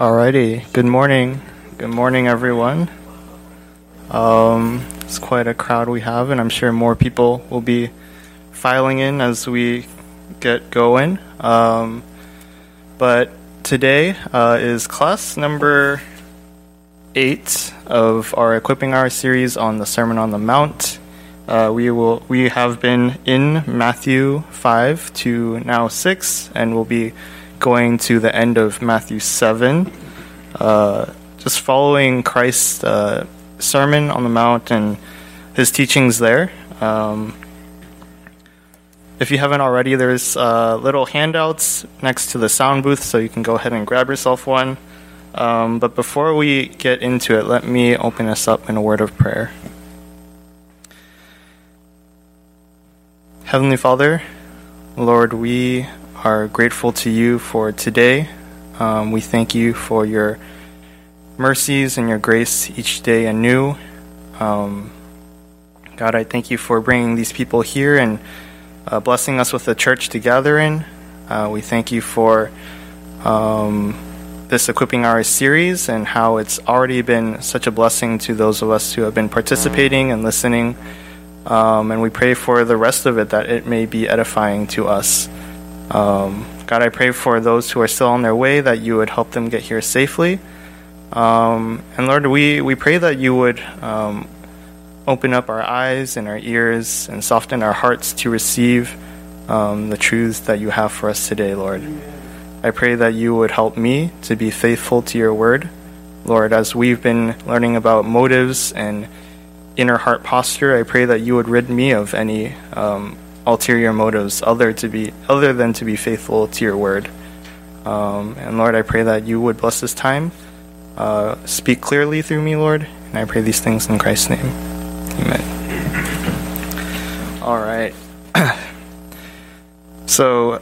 Alrighty, good morning. Good morning, everyone. Um, it's quite a crowd we have, and I'm sure more people will be filing in as we get going. Um, but today uh, is class number eight of our Equipping Hour series on the Sermon on the Mount. Uh, we will we have been in Matthew five to now six, and we'll be going to the end of Matthew seven. Uh, just following Christ's uh, Sermon on the Mount and his teachings there. Um, if you haven't already, there's uh, little handouts next to the sound booth, so you can go ahead and grab yourself one. Um, but before we get into it, let me open us up in a word of prayer. Heavenly Father, Lord, we are grateful to you for today. Um, we thank you for your mercies and your grace each day anew. Um, God, I thank you for bringing these people here and uh, blessing us with a church to gather in. Uh, we thank you for um, this Equipping Hour series and how it's already been such a blessing to those of us who have been participating and listening. Um, and we pray for the rest of it that it may be edifying to us. Um, God, I pray for those who are still on their way that you would help them get here safely. Um, and Lord, we, we pray that you would um, open up our eyes and our ears and soften our hearts to receive um, the truths that you have for us today, Lord. I pray that you would help me to be faithful to your word. Lord, as we've been learning about motives and inner heart posture, I pray that you would rid me of any um, ulterior motives other to be other than to be faithful to your word. Um, and Lord, I pray that you would bless this time, uh, speak clearly through me, Lord. And I pray these things in Christ's name. Amen. All right. so,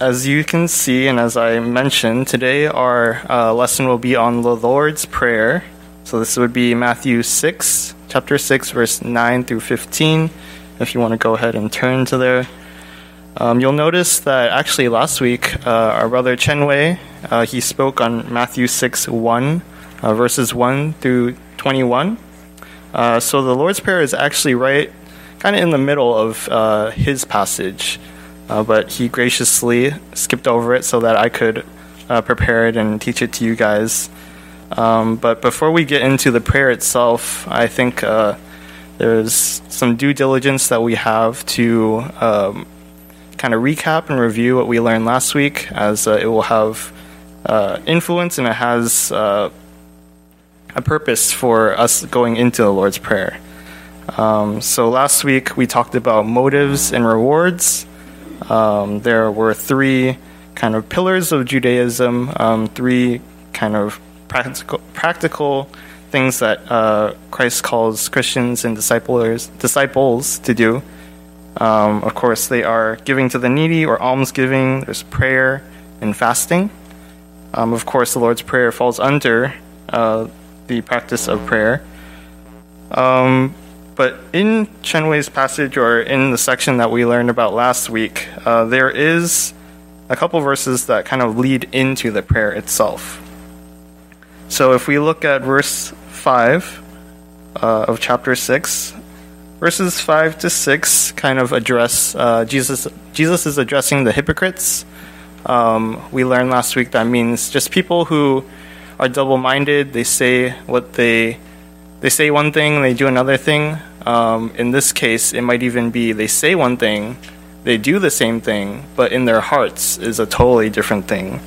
as you can see, and as I mentioned, today our uh, lesson will be on the Lord's Prayer. So, this would be Matthew 6, chapter 6, verse 9 through 15. If you want to go ahead and turn to there. Um, you'll notice that actually last week, uh, our brother Chen Wei, uh, he spoke on Matthew 6 1, uh, verses 1 through 21. Uh, so the Lord's Prayer is actually right kind of in the middle of uh, his passage, uh, but he graciously skipped over it so that I could prepare it and teach it to you guys. Um, but before we get into the prayer itself, I think there's some due diligence that we have to um, kind of recap and review what we learned last week, as uh, it will have uh, influence and it has uh, a purpose for us going into the Lord's Prayer. Um, so last week we talked about motives and rewards. Um, there were three kind of pillars of Judaism, um, three kind of practical, practical things that uh, Christ calls Christians and disciples disciples to do. Um, of course, they are giving to the needy or almsgiving. There's prayer and fasting. Um, of course, the Lord's Prayer falls under uh, the practice of prayer. Um, but in Chen Wei's passage, or in the section that we learned about last week, uh, there is a couple verses that kind of lead into the prayer itself. So if we look at verse 5 uh, of chapter 6, verses 5 to 6 kind of address uh, Jesus. Jesus is addressing the hypocrites. Um, we learned last week that means just people who are double-minded. They say what they they say one thing, they do another thing. Um, in this case, it might even be they say one thing, they do the same thing, but in their hearts is a totally different thing.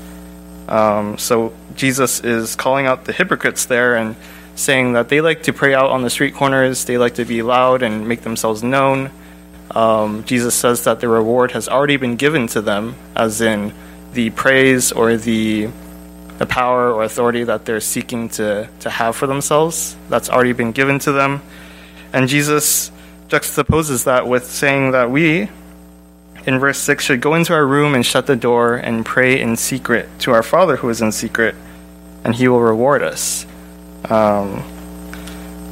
Um, so Jesus is calling out the hypocrites there and saying that they like to pray out on the street corners, they like to be loud and make themselves known. Um, Jesus says that the reward has already been given to them, as in the praise or the the power or authority that they're seeking to, to have for themselves. That's already been given to them. And Jesus juxtaposes that with saying that we, in verse 6, should go into our room and shut the door and pray in secret to our Father who is in secret, and he will reward us. Um,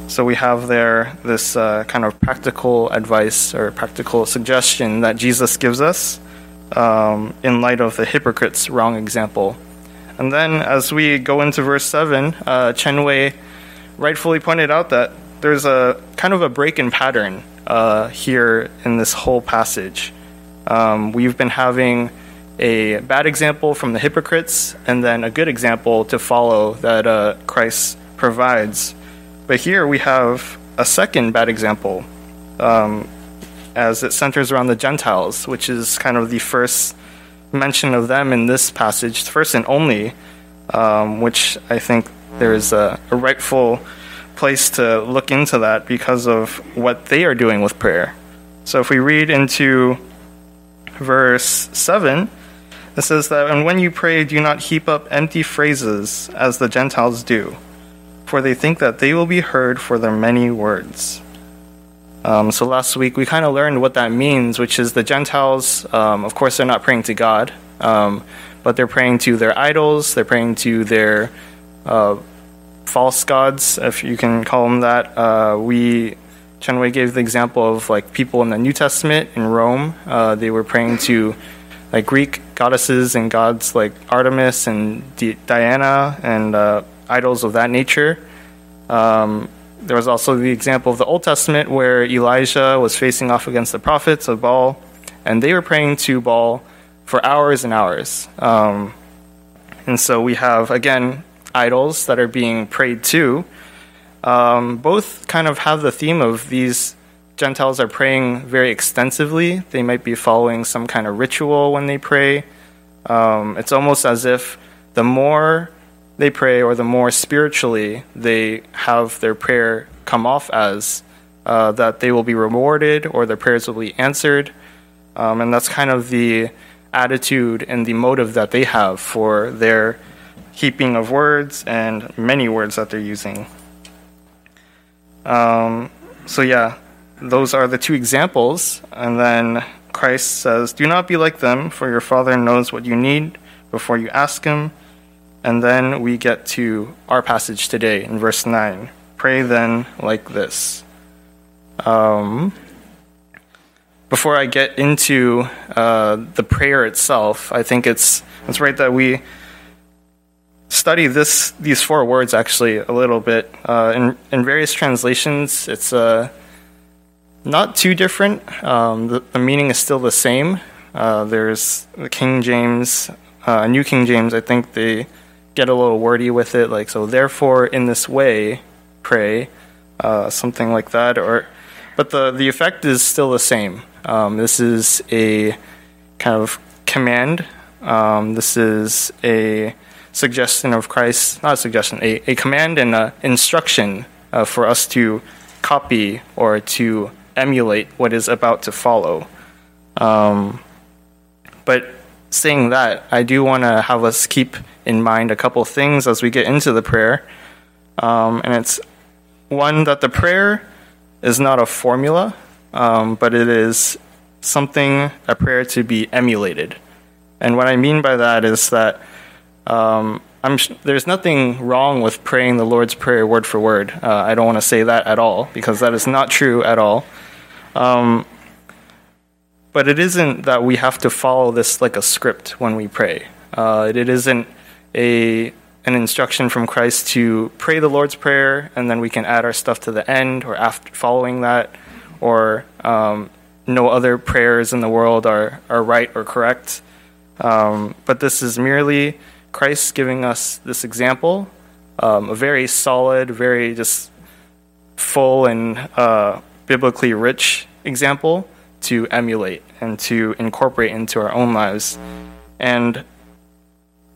so we have there this uh, kind of practical advice or practical suggestion that Jesus gives us um, in light of the hypocrite's wrong example And then as we go into verse 7, uh, Chen Wei rightfully pointed out that there's a kind of a break in pattern uh, here in this whole passage. Um, we've been having a bad example from the hypocrites and then a good example to follow that uh, provides. But here we have a second bad example um, as it centers around the Gentiles, which is kind of the first mention of them in this passage, first and only, um, which I think there's a, a rightful place to look into that because of what they are doing with prayer. So if we read into verse 7, it says that, And when you pray, do not heap up empty phrases as the Gentiles do, for they think that they will be heard for their many words. Um, so last week we kind of learned what that means, which is the Gentiles, um, of course, they're not praying to God, um, but they're praying to their idols, they're praying to their uh, false gods, if you can call them that. Uh, we Chen Wei gave the example of like people in the New Testament in Rome. Uh, they were praying to like Greek goddesses and gods like Artemis and Diana and uh, idols of that nature. Um, there was also the example of the Old Testament where Elijah was facing off against the prophets of Baal, and they were praying to Baal for hours and hours. Um, and so we have, again, idols that are being prayed to. Um, both kind of have the theme of these Gentiles are praying very extensively. They might be following some kind of ritual when they pray. Um, it's almost as if the more they pray or the more spiritually they have their prayer come off as, uh, that they will be rewarded or their prayers will be answered. Um, and that's kind of the attitude and the motive that they have for their heaping of words and many words that they're using. Um, so, yeah, those are the two examples. And then Christ says, Do not be like them, for your Father knows what you need before you ask Him. And then we get to our passage today in verse 9. Pray then like this. Um, before I get into uh, the prayer itself, I think it's, it's right that we study this these four words actually a little bit. Uh, in, in various translations, it's uh, not too different. Um, the, the, meaning is still the same. Uh, there's the King James, uh, New King James, I think they get a little wordy with it, like so. Therefore, in this way, pray, uh, something like that. Or, but the the effect is still the same. Um, this is a kind of command. Um, this is a suggestion of Christ, not a suggestion, a, a command and an instruction uh, for us to copy or to emulate what is about to follow. Um, but saying that, I do want to have us keep in mind a couple things as we get into the prayer. Um, and it's one that the prayer is not a formula, um, but it is something, a prayer to be emulated. And what I mean by that is that um, there's nothing wrong with praying the Lord's Prayer word for word. Uh, I don't want to say that at all, because that is not true at all. Um, but it isn't that we have to follow this like a script when we pray. Uh, it isn't a an instruction from Christ to pray the Lord's Prayer, and then we can add our stuff to the end or after following that, or um, no other prayers in the world are, are right or correct. Um, but this is merely Christ giving us this example, um, a very solid, very just full and uh, biblically rich example to emulate and to incorporate into our own lives. And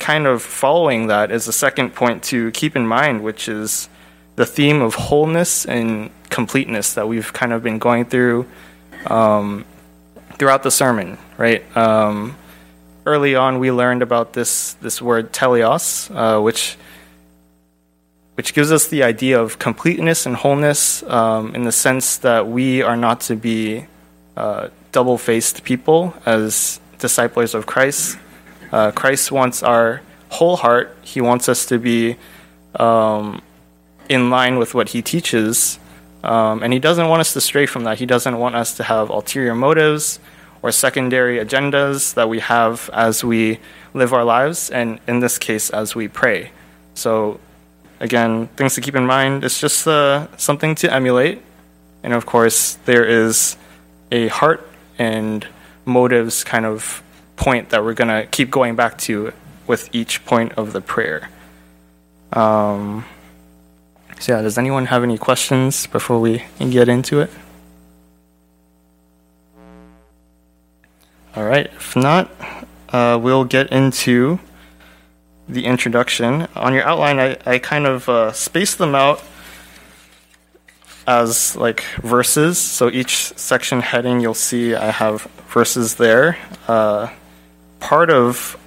kind of following that is the second point to keep in mind, which is the theme of wholeness and completeness that we've kind of been going through um, throughout the sermon, right? Um, early on, we learned about this this word teleos, uh, which which gives us the idea of completeness and wholeness um, in the sense that we are not to be uh, double faced people as disciples of Christ. Uh, Christ wants our whole heart, He wants us to be um, in line with what He teaches. Um, and He doesn't want us to stray from that. He doesn't want us to have ulterior motives or secondary agendas that we have as we live our lives, and in this case, as we pray. So, again, things to keep in mind. It's just uh, something to emulate. And of course, there is a heart and motives kind of point that we're going to keep going back to with each point of the prayer. Um, so, yeah, does anyone have any questions before we get into it? All right, if not, uh, we'll get into the introduction. On your outline, I, I kind of uh, spaced them out as like verses. So each section heading, you'll see I have verses there. Uh, part of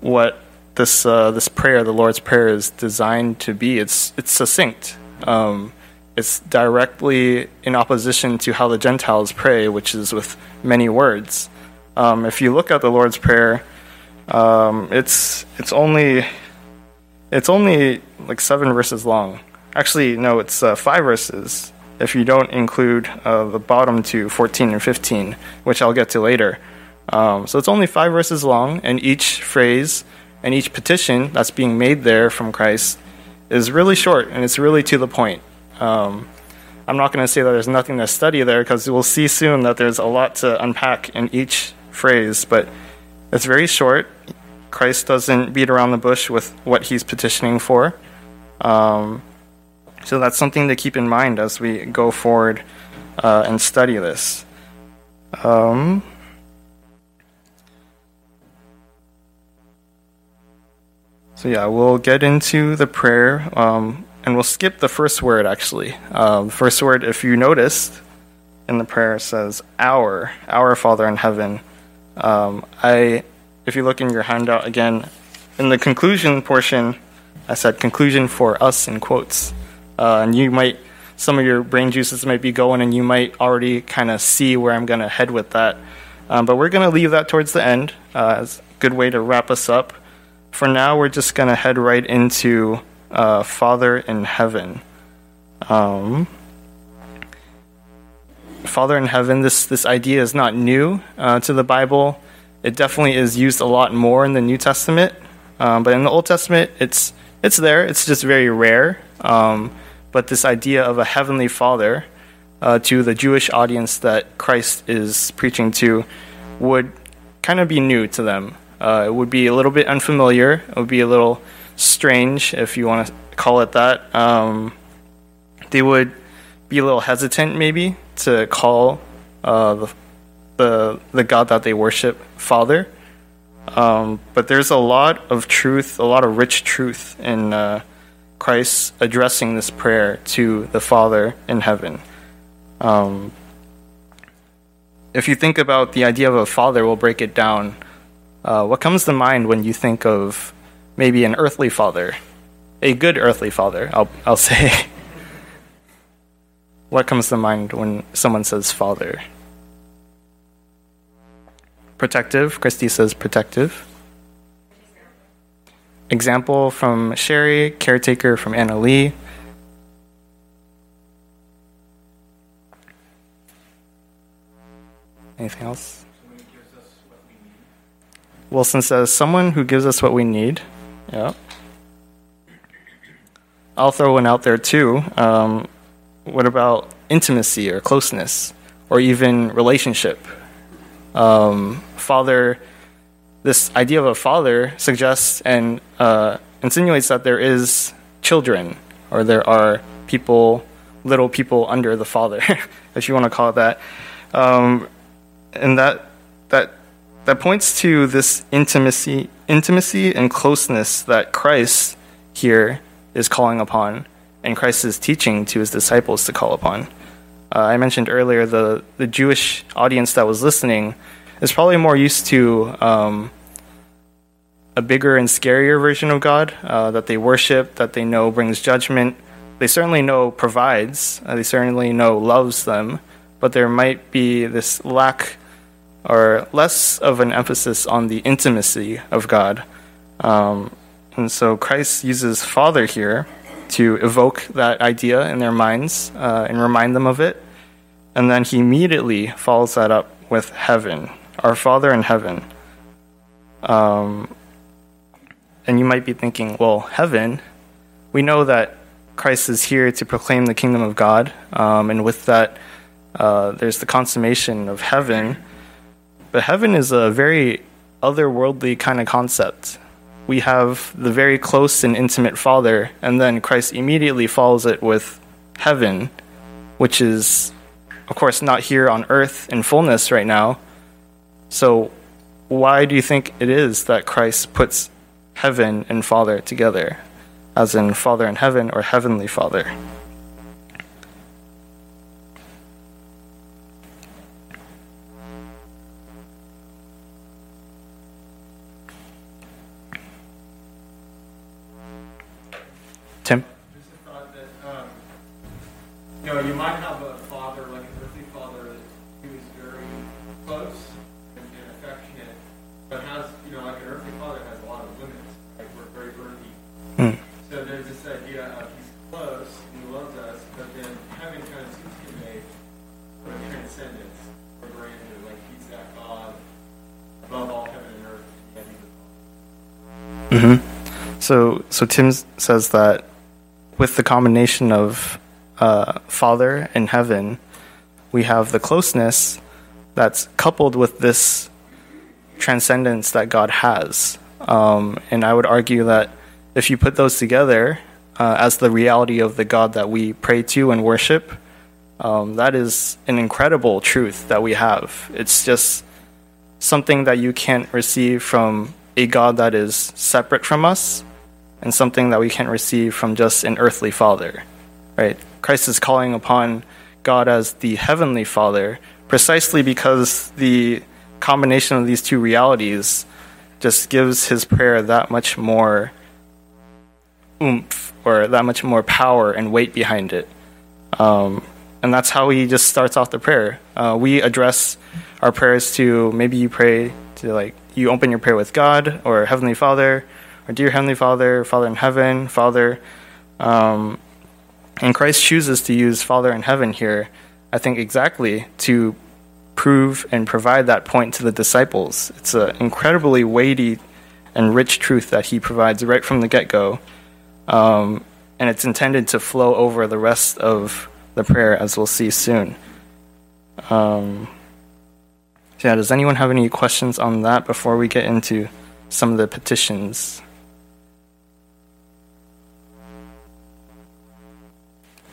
what this uh, this prayer, the Lord's Prayer, is designed to be. It's it's succinct. Um, it's directly in opposition to how the Gentiles pray, which is with many words. Um, if you look at the Lord's Prayer, um, it's it's only it's only like seven verses long. Actually, no, it's uh, five verses if you don't include uh, the bottom two, 14 and 15, which I'll get to later. Um, so it's only five verses long, and each phrase and each petition that's being made there from Christ is really short and it's really to the point. Um, I'm not going to say that there's nothing to study there because we'll see soon that there's a lot to unpack in each phrase, but it's very short. Christ doesn't beat around the bush with what he's petitioning for. Um, so that's something to keep in mind as we go forward uh, and study this. Um, so, yeah, we'll get into the prayer um, and we'll skip the first word actually. Uh, the first word, if you noticed in the prayer, says, Our, our Father in heaven. Um, I, if you look in your handout again, in the conclusion portion, I said conclusion for us in quotes. Uh, and you might, some of your brain juices might be going, and you might already kind of see where I'm going to head with that. Um, but we're going to leave that towards the end uh, as a good way to wrap us up. For now, we're just going to head right into uh, Father in heaven. Um, Father in heaven, this, this idea is not new uh, to the Bible. It definitely is used a lot more in the New Testament. Um, but in the Old Testament, it's, it's there, it's just very rare. Um, but this idea of a heavenly Father uh, to the Jewish audience that Christ is preaching to would kind of be new to them. Uh, it would be a little bit unfamiliar. It would be a little strange, if you want to call it that. Um, they would be a little hesitant, maybe, to call uh, the, the, the God that they worship Father. Um, but there's a lot of truth, a lot of rich truth in uh, Christ addressing this prayer to the Father in heaven. Um, if you think about the idea of a father, we'll break it down. Uh, what comes to mind when you think of maybe an earthly father, a good earthly father? I'll I'll say. what comes to mind when someone says father? Protective. Christy says protective. Example from Sherry, caretaker from Anna Lee. Anything else? Wilson says, someone who gives us what we need. Yeah. I'll throw one out there too. Um, what about intimacy or closeness or even relationship? Um, father this idea of a father suggests and uh, insinuates that there is children or there are people, little people under the father, if you want to call it that. Um, and that that that points to this intimacy, intimacy and closeness that Christ here is calling upon, and Christ is teaching to his disciples to call upon. Uh, I mentioned earlier the the Jewish audience that was listening is probably more used to um, a bigger and scarier version of God uh, that they worship, that they know brings judgment. They certainly know provides, uh, they certainly know loves them, but there might be this lack or less of an emphasis on the intimacy of God. Um, and so Christ uses Father here to evoke that idea in their minds uh, and remind them of it. And then he immediately follows that up with heaven, our Father in heaven. Um, and you might be thinking, well, heaven, we know that Christ is here to proclaim the kingdom of God, um, and with that, uh, there's the consummation of heaven. But heaven is a very otherworldly kind of concept. We have the very close and intimate Father, and then Christ immediately follows it with heaven, which is, of course, not here on earth in fullness right now. So, why do you think it is that Christ puts heaven and Father together, as in Father in heaven or Heavenly Father? Tim? Just a thought that, um, you know, you might have a father, like an earthly father, who is very close and, and affectionate, but has, you know, like an earthly father has a lot of limits. Like we're very earthy. Hmm. So there's this idea of he's close and he loves us, but then heaven kind of seems to be sort of transcendence or grandeur, like he's that God above all heaven and earth, yet he's a father. hmm So, so Tim says that with the combination of uh, Father in heaven, we have the closeness that's coupled with this transcendence that God has. Um, and I would argue that if you put those together uh, as the reality of the God that we pray to and worship, um, that is an incredible truth that we have. It's just something that you can't receive from a God that is separate from us and something that we can't receive from just an earthly father. Right? Christ is calling upon God as the heavenly father precisely because the combination of these two realities just gives his prayer that much more oomph or that much more power and weight behind it. Um, and that's how he just starts off the prayer. Uh, we address our prayers to maybe you pray to like you open your prayer with God or Heavenly Father Dear Heavenly Father, Father in heaven, Father. Um, and Christ chooses to use Father in heaven here, I think exactly to prove and provide that point to the disciples. It's an incredibly weighty and rich truth that he provides right from the get go. Um, and it's intended to flow over the rest of the prayer, as we'll see soon. Um, so yeah, does anyone have any questions on that before we get into some of the petitions?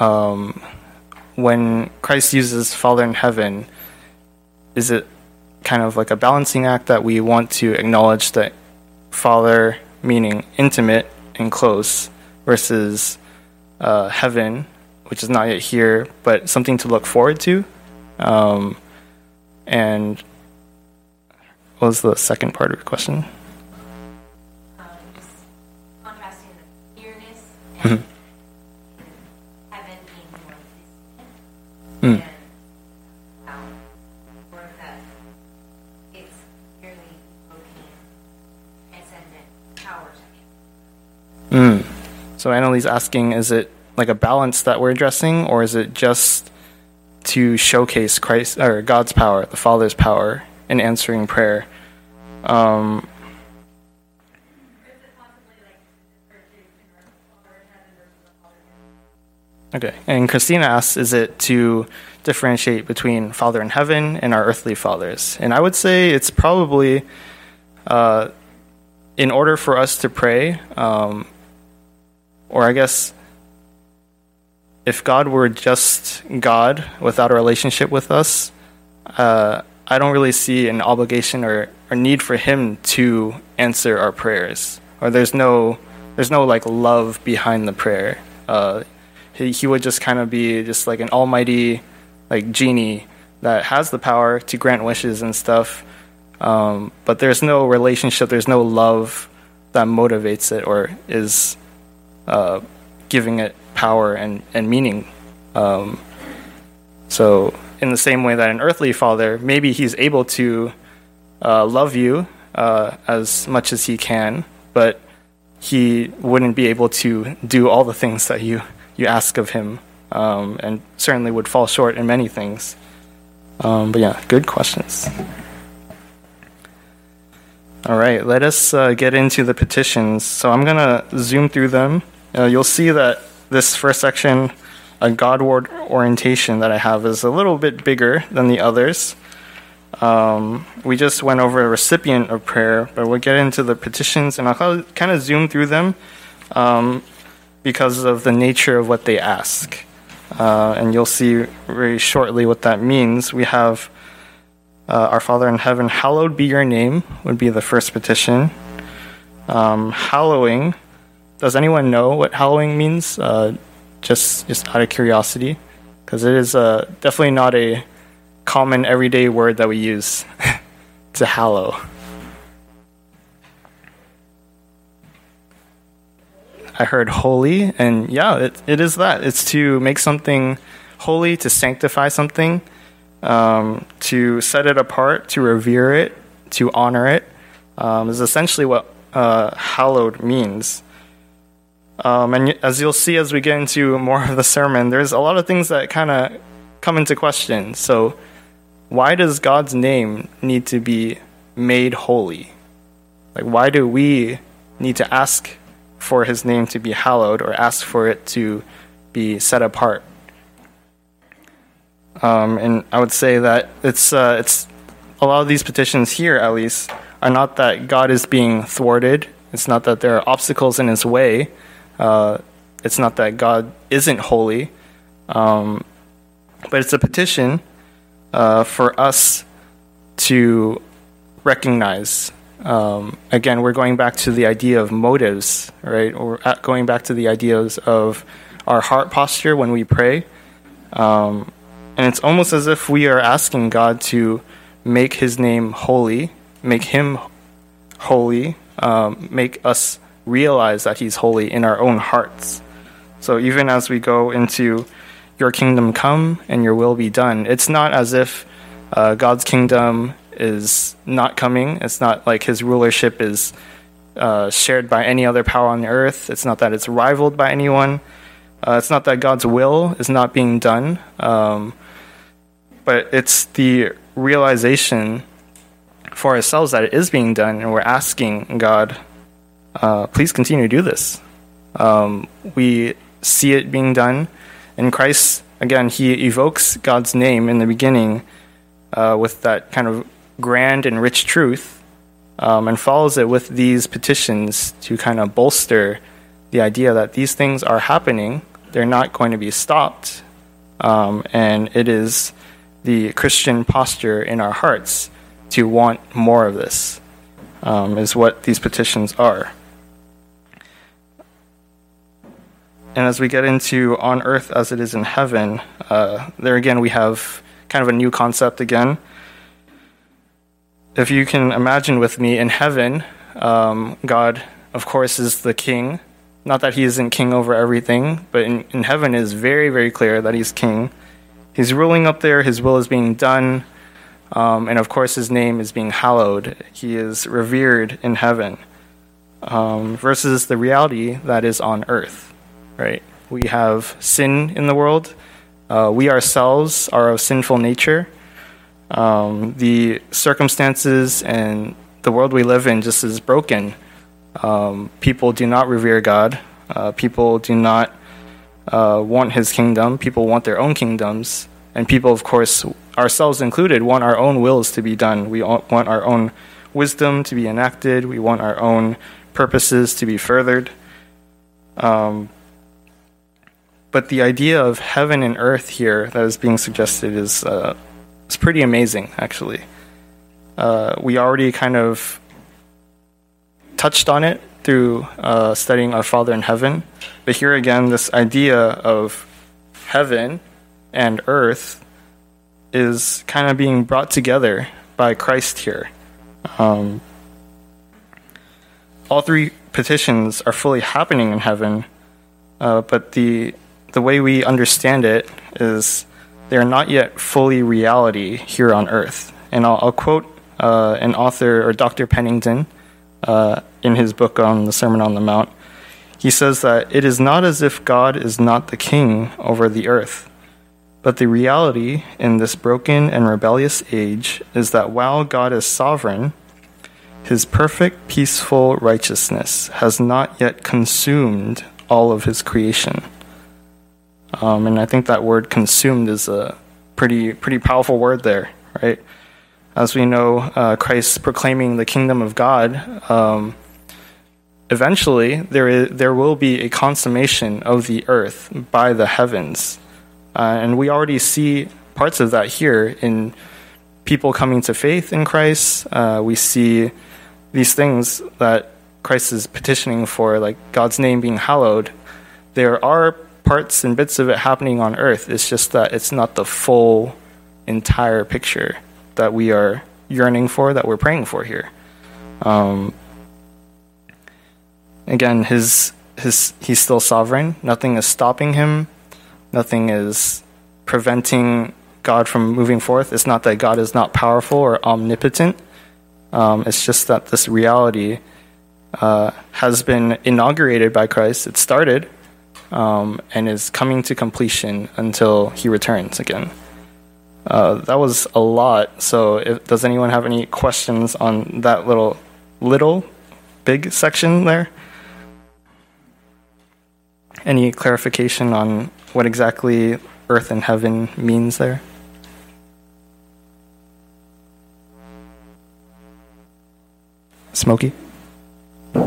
um, when Christ uses Father in heaven, is it kind of like a balancing act that we want to acknowledge that Father, meaning intimate and close, versus uh, heaven, which is not yet here, but something to look forward to? Um, and what was the second part of your question? Annalie's asking, is it like a balance that we're addressing, or is it just to showcase Christ or God's power, the Father's power in answering prayer? Um, okay, and Christina asks, is it to differentiate between Father in heaven and our earthly fathers? And I would say it's probably, uh, in order for us to pray, um, or I guess if God were just God without a relationship with us, uh, I don't really see an obligation or, or need for Him to answer our prayers. Or there's no there's no like love behind the prayer. Uh, he, he would just kind of be just like an almighty like genie that has the power to grant wishes and stuff, um, but there's no relationship, there's no love that motivates it or is uh, giving it power and, and meaning. Um, so, in the same way that an earthly father, maybe he's able to uh, love you uh, as much as he can, but he wouldn't be able to do all the things that you, you ask of him, um, and certainly would fall short in many things. Um, but yeah, good questions. All right, let us uh, get into the petitions. So I'm going to zoom through them. Uh, you'll see that this first section, a Godward orientation that I have, is a little bit bigger than the others. Um, we just went over a recipient of prayer, but we'll get into the petitions and I'll kind of zoom through them um, because of the nature of what they ask. Uh, and you'll see very shortly what that means. We have uh, Our Father in heaven, hallowed be your name, would be the first petition. Um, hallowing, does anyone know what hallowing means? Uh, just, just out of curiosity, because it is uh, definitely not a common everyday word that we use to hallow. I heard holy, and yeah, it, it is that. It's to make something holy, to sanctify something, um, to set it apart, to revere it, to honor it. Um, is essentially what uh, hallowed means. Um, and as you'll see as we get into more of the sermon, there's a lot of things that kind of come into question. So, why does God's name need to be made holy? Like, why do we need to ask for his name to be hallowed or ask for it to be set apart. Um, and I would say that it's uh, it's a lot of these petitions here, at least, are not that God is being thwarted. It's not that there are obstacles in His way. Uh, it's not that God isn't holy. Um, but it's a petition uh, for us to recognize um, again, we're going back to the idea of motives, right? Or going back to the ideas of our heart posture when we pray. Um, and it's almost as if we are asking God to make His name holy, make Him holy, um, make us realize that He's holy in our own hearts. So even as we go into Your kingdom come and Your will be done, it's not as if uh, God's kingdom is not coming. It's not like his rulership is uh, shared by any other power on the earth. It's not that it's rivaled by anyone. Uh, it's not that God's will is not being done. Um, but it's the realization for ourselves that it is being done, and we're asking God, uh, please continue to do this. Um, we see it being done. And Christ, again, he evokes God's name in the beginning uh, with that kind of grand and rich truth um, and follows it with these petitions to kind of bolster the idea that these things are happening, they're not going to be stopped, um, and it is the Christian posture in our hearts to want more of this, um, is what these petitions are. And as we get into on earth as it is in heaven, uh, there again we have kind of a new concept again if you can imagine with me in heaven, um, God, of course, is the king. Not that he isn't king over everything, but in, in heaven it is very, very clear that he's king. He's ruling up there, his will is being done, um, and of course, his name is being hallowed. He is revered in heaven. Um, versus the reality that is on earth, right? We have sin in the world. Uh, we ourselves are of sinful nature um, the circumstances and the world we live in just is broken. Um, people do not revere God. Uh, people do not uh, want His kingdom. People want their own kingdoms, and people, of course, ourselves included, want our own wills to be done. We want our own wisdom to be enacted. We want our own purposes to be furthered. Um, but the idea of heaven and earth here that is being suggested is uh, it's pretty amazing, actually. Uh, we already kind of touched on it through uh, studying Our Father in Heaven, but here again, this idea of heaven and earth is kind of being brought together by Christ here. Um, all three petitions are fully happening in heaven, uh, but the the way we understand it is they are not yet fully reality here on earth. And I'll, I'll quote uh, an author or Dr. Pennington uh, in his book on the Sermon on the Mount. He says that it is not as if God is not the king over the earth, but the reality in this broken and rebellious age is that while God is sovereign, his perfect, peaceful righteousness has not yet consumed all of his creation. Um, and I think that word consumed is a pretty, pretty powerful word there, right? As we know, uh, Christ proclaiming the kingdom of God, um, eventually there, is, there will be a consummation of the earth by the heavens. Uh, and we already see parts of that here in people coming to faith in Christ. Uh, we see these things that Christ is petitioning for, like God's name being hallowed. There are parts and bits of it happening on earth. It's just that it's not the full, entire picture that we are yearning for, that we're praying for here. Um, again, his his he's still sovereign. Nothing is stopping him. Nothing is preventing God from moving forth. It's not that God is not powerful or omnipotent. Um, it's just that this reality uh, has been inaugurated by Christ. It started um, and is coming to completion until he returns again. Uh, that was a lot. So, if, does anyone have any questions on that little, little, big section there? Any clarification on what exactly earth and heaven means there? Smoky? it's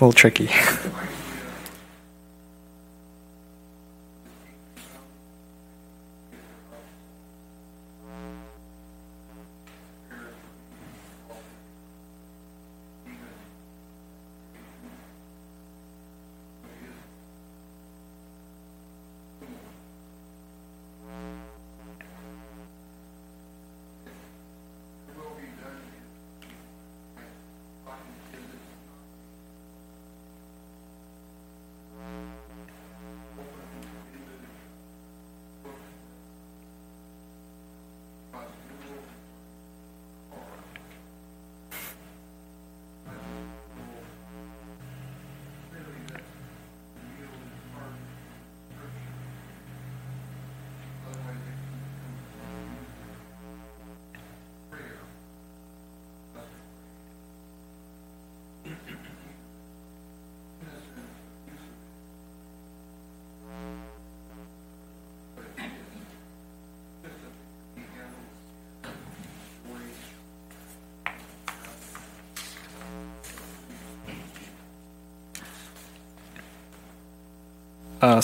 a little tricky.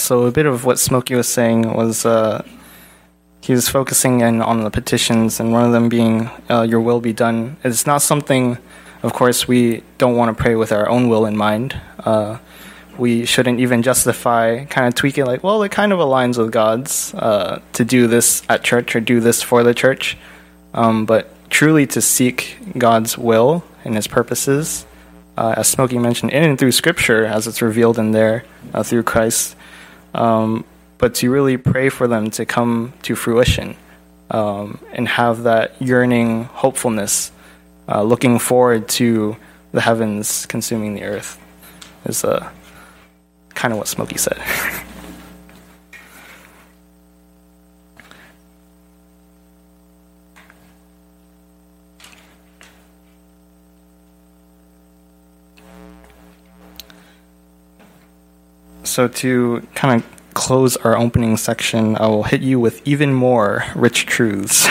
so a bit of what Smokey was saying was uh, he was focusing in on the petitions, and one of them being uh, "Your will be done." It's not something, of course, we don't want to pray with our own will in mind. Uh, we shouldn't even justify kind of tweak it like, well, it kind of aligns with God's uh, to do this at church or do this for the church, um, but truly to seek God's will and His purposes. Uh, as Smokey mentioned, in and through Scripture, as it's revealed in there through Christ, um, but to really pray for them to come to fruition um, and have that yearning hopefulness, uh, looking forward to the heavens consuming the earth, is uh, kind of what Smokey said. so to kind of close our opening section, I will hit you with even more rich truths.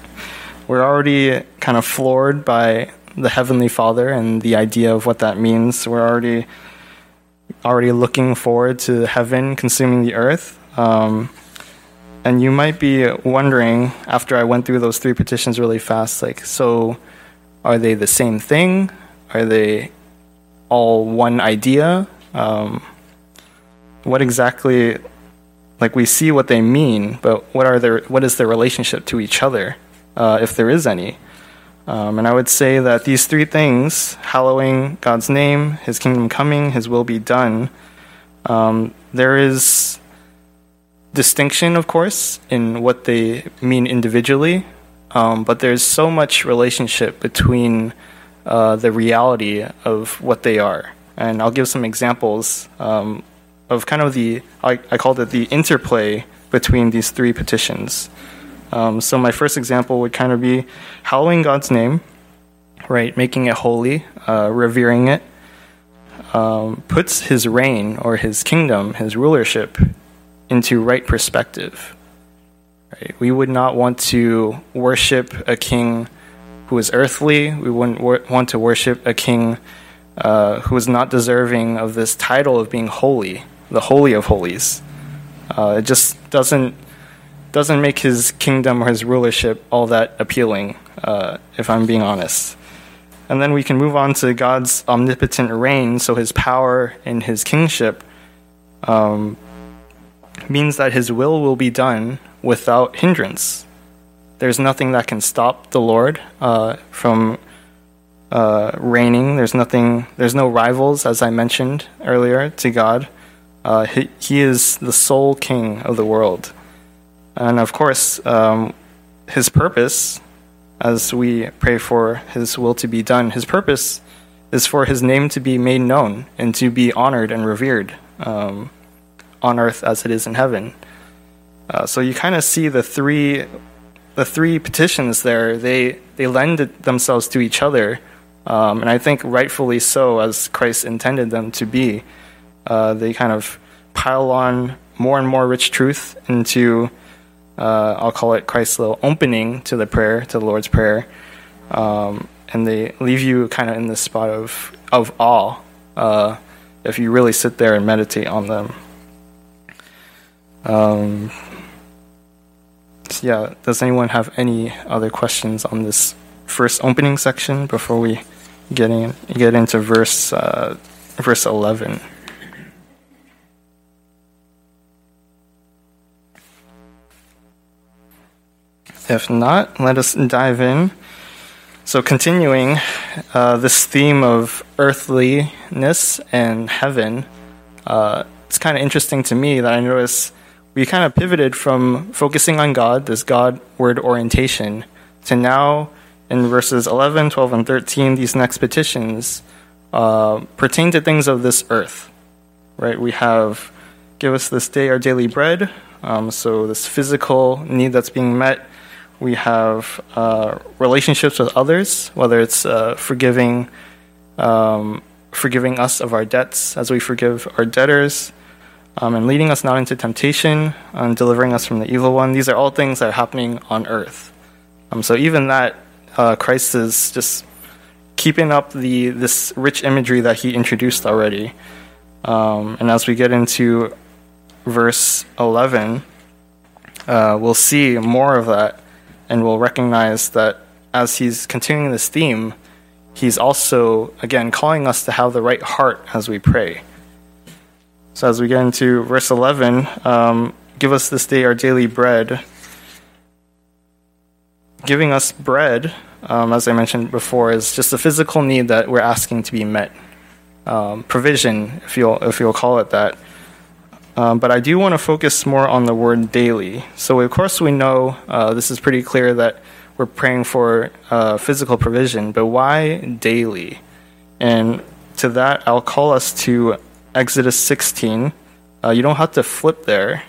We're already kind of floored by the Heavenly Father and the idea of what that means. We're already already looking forward to heaven consuming the earth. Um, and you might be wondering, after I went through those three petitions really fast, like, so are they the same thing? Are they all one idea? Um, what exactly, like we see what they mean, but what are their, what is their relationship to each other, uh, if there is any? Um, and I would say that these three things hallowing God's name, His kingdom coming, His will be done um, there is distinction, of course, in what they mean individually, um, but there's so much relationship between uh, the reality of what they are. And I'll give some examples um, of kind of the, I, I called it the interplay between these three petitions. Um, so my first example would kind of be hallowing God's name, right, making it holy, uh, revering it, um, puts his reign or his kingdom, his rulership, into right perspective. Right? We would not want to worship a king who is earthly. We wouldn't wor- want to worship a king uh, who is not deserving of this title of being holy, the holy of holies. Uh, it just doesn't doesn't make his kingdom or his rulership all that appealing, uh, if I'm being honest. And then we can move on to God's omnipotent reign, so his power and his kingship um, means that his will will be done without hindrance. There's nothing that can stop the Lord uh, from uh, reigning. There's nothing. There's no rivals, as I mentioned earlier, to God. Uh, he, he, is the sole King of the world, and of course, um, His purpose, as we pray for His will to be done, His purpose is for His name to be made known and to be honored and revered um, on earth as it is in heaven. Uh, so you kind of see the three the three petitions there, they, they lend themselves to each other, um, and I think rightfully so, as Christ intended them to be. Uh, they kind of pile on more and more rich truth into, uh, I'll call it Christ's little opening to the prayer, to the Lord's Prayer, um, and they leave you kind of in this spot of, of awe uh, if you really sit there and meditate on them. Um, yeah, does anyone have any other questions on this first opening section before we get in, get into verse uh, verse eleven? If not, let us dive in. So, continuing uh, this theme of earthliness and heaven, uh, it's kind of interesting to me that I notice we kind of pivoted from focusing on God, this God word orientation, to now in verses 11, 12, and 13, these next petitions uh, pertain to things of this earth. Right? We have, give us this day our daily bread. Um, so, this physical need that's being met. We have uh, relationships with others, whether it's uh, forgiving, um, forgiving us of our debts as we forgive our debtors um, and leading us not into temptation, and delivering us from the evil one. These are all things that are happening on earth. Um, so even that, uh, Christ is just keeping up the this rich imagery that he introduced already. Um, and as we get into verse 11, uh, we'll see more of that, and we'll recognize that as he's continuing this theme, he's also, again, calling us to have the right heart as we pray. So as we get into verse 11, um, give us this day our daily bread. Giving us bread, um, as I mentioned before, is just a physical need that we're asking to be met. Um, provision, if you'll, if you'll call it that. Um, but I do want to focus more on the word daily. So, of course, we know uh, this is pretty clear that we're praying for uh, physical provision, but why daily? And to that, I'll call us to Exodus 16. Uh, you don't have to flip there,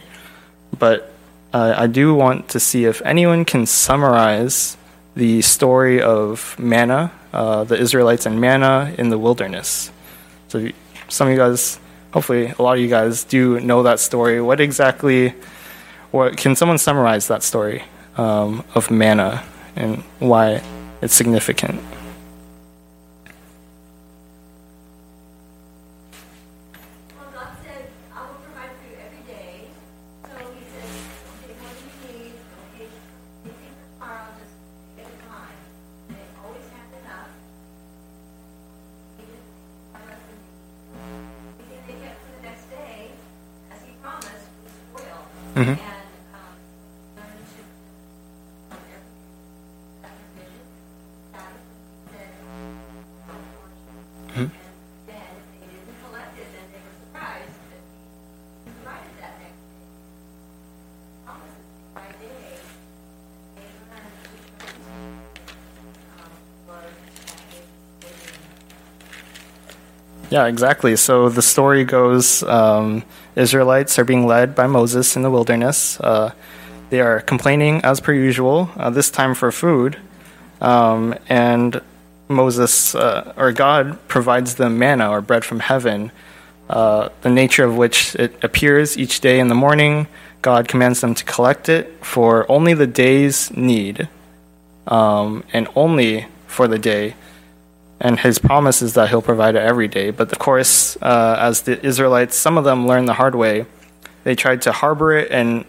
but uh, I do want to see if anyone can summarize the story of manna, uh, the Israelites and manna in the wilderness. So, some of you guys, hopefully, a lot of you guys do know that story. What exactly, what can someone summarize that story um, of manna and why it's significant? Mm-hmm. didn't mm-hmm. Yeah, exactly. So the story goes um, Israelites are being led by Moses in the wilderness. Uh, they are complaining as per usual, uh, this time for food. Um, and Moses, uh, or God, provides them manna or bread from heaven, uh, the nature of which it appears each day in the morning. God commands them to collect it for only the day's need, um, and only for the day and his promise is that he'll provide it every day. But of course, uh, as the Israelites, some of them learned the hard way. They tried to harbor it and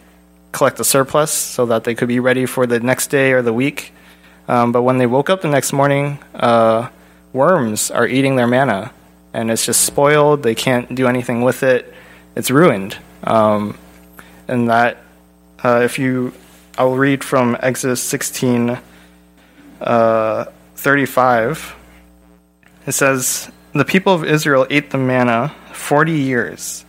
collect the surplus so that they could be ready for the next day or the week. Um, but when they woke up the next morning, uh, worms are eating their manna, and it's just spoiled. They can't do anything with it. It's ruined. Um, and that, uh, if you, I'll read from Exodus 16, uh, 35. It says, The people of Israel ate the manna 40 years,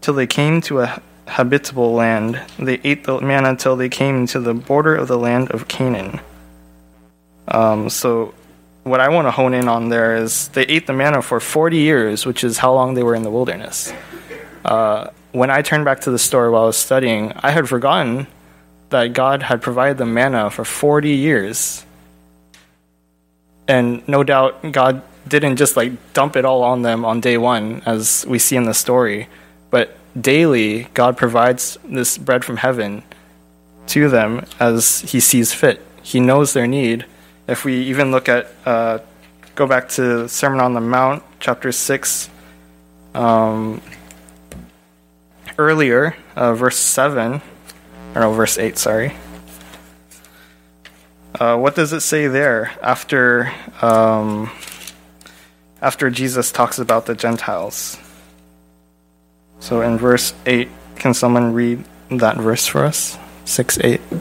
till they came to a habitable land. They ate the manna till they came to the border of the land of Canaan. Um, so, what I want to hone in on there is they ate the manna for 40 years, which is how long they were in the wilderness. Uh, when I turned back to the story while I was studying, I had forgotten that God had provided them manna for 40 years. And no doubt God didn't just like dump it all on them on day one, as we see in the story, but daily God provides this bread from heaven to them as He sees fit. He knows their need. If we even look at, uh, go back to Sermon on the Mount, chapter 6, um, earlier, uh, verse 7, or no, verse 8, sorry. Uh, what does it say there after um, after Jesus talks about the Gentiles? So in verse eight, can someone read that verse for us? Six eight. So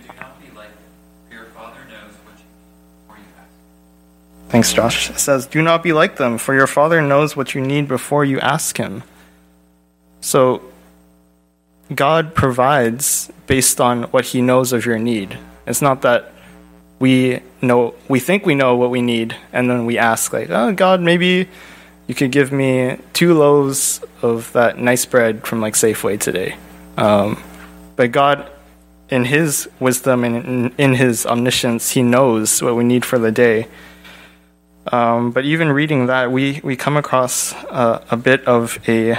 do not be like them, for your Father knows what you need before you ask. Thanks, Josh. It says, "Do not be like them, for your Father knows what you need before you ask Him." So God provides based on what He knows of your need. It's not that we know we think we know what we need, and then we ask like, "Oh God, maybe you could give me two loaves of that nice bread from like Safeway today." Um, but God, in His wisdom and in, in His omniscience, He knows what we need for the day. Um, but even reading that, we, we come across uh, a bit of a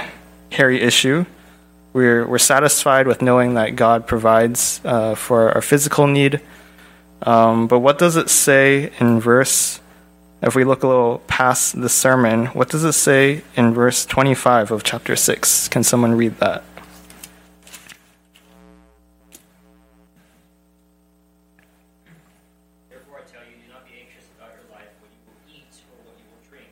hairy issue. We're, we're satisfied with knowing that God provides uh, for our physical need. Um, but what does it say in verse, if we look a little past the sermon, what does it say in verse 25 of chapter 6? Can someone read that? Therefore I tell you, do not be anxious about your life, what you will eat or what you will drink,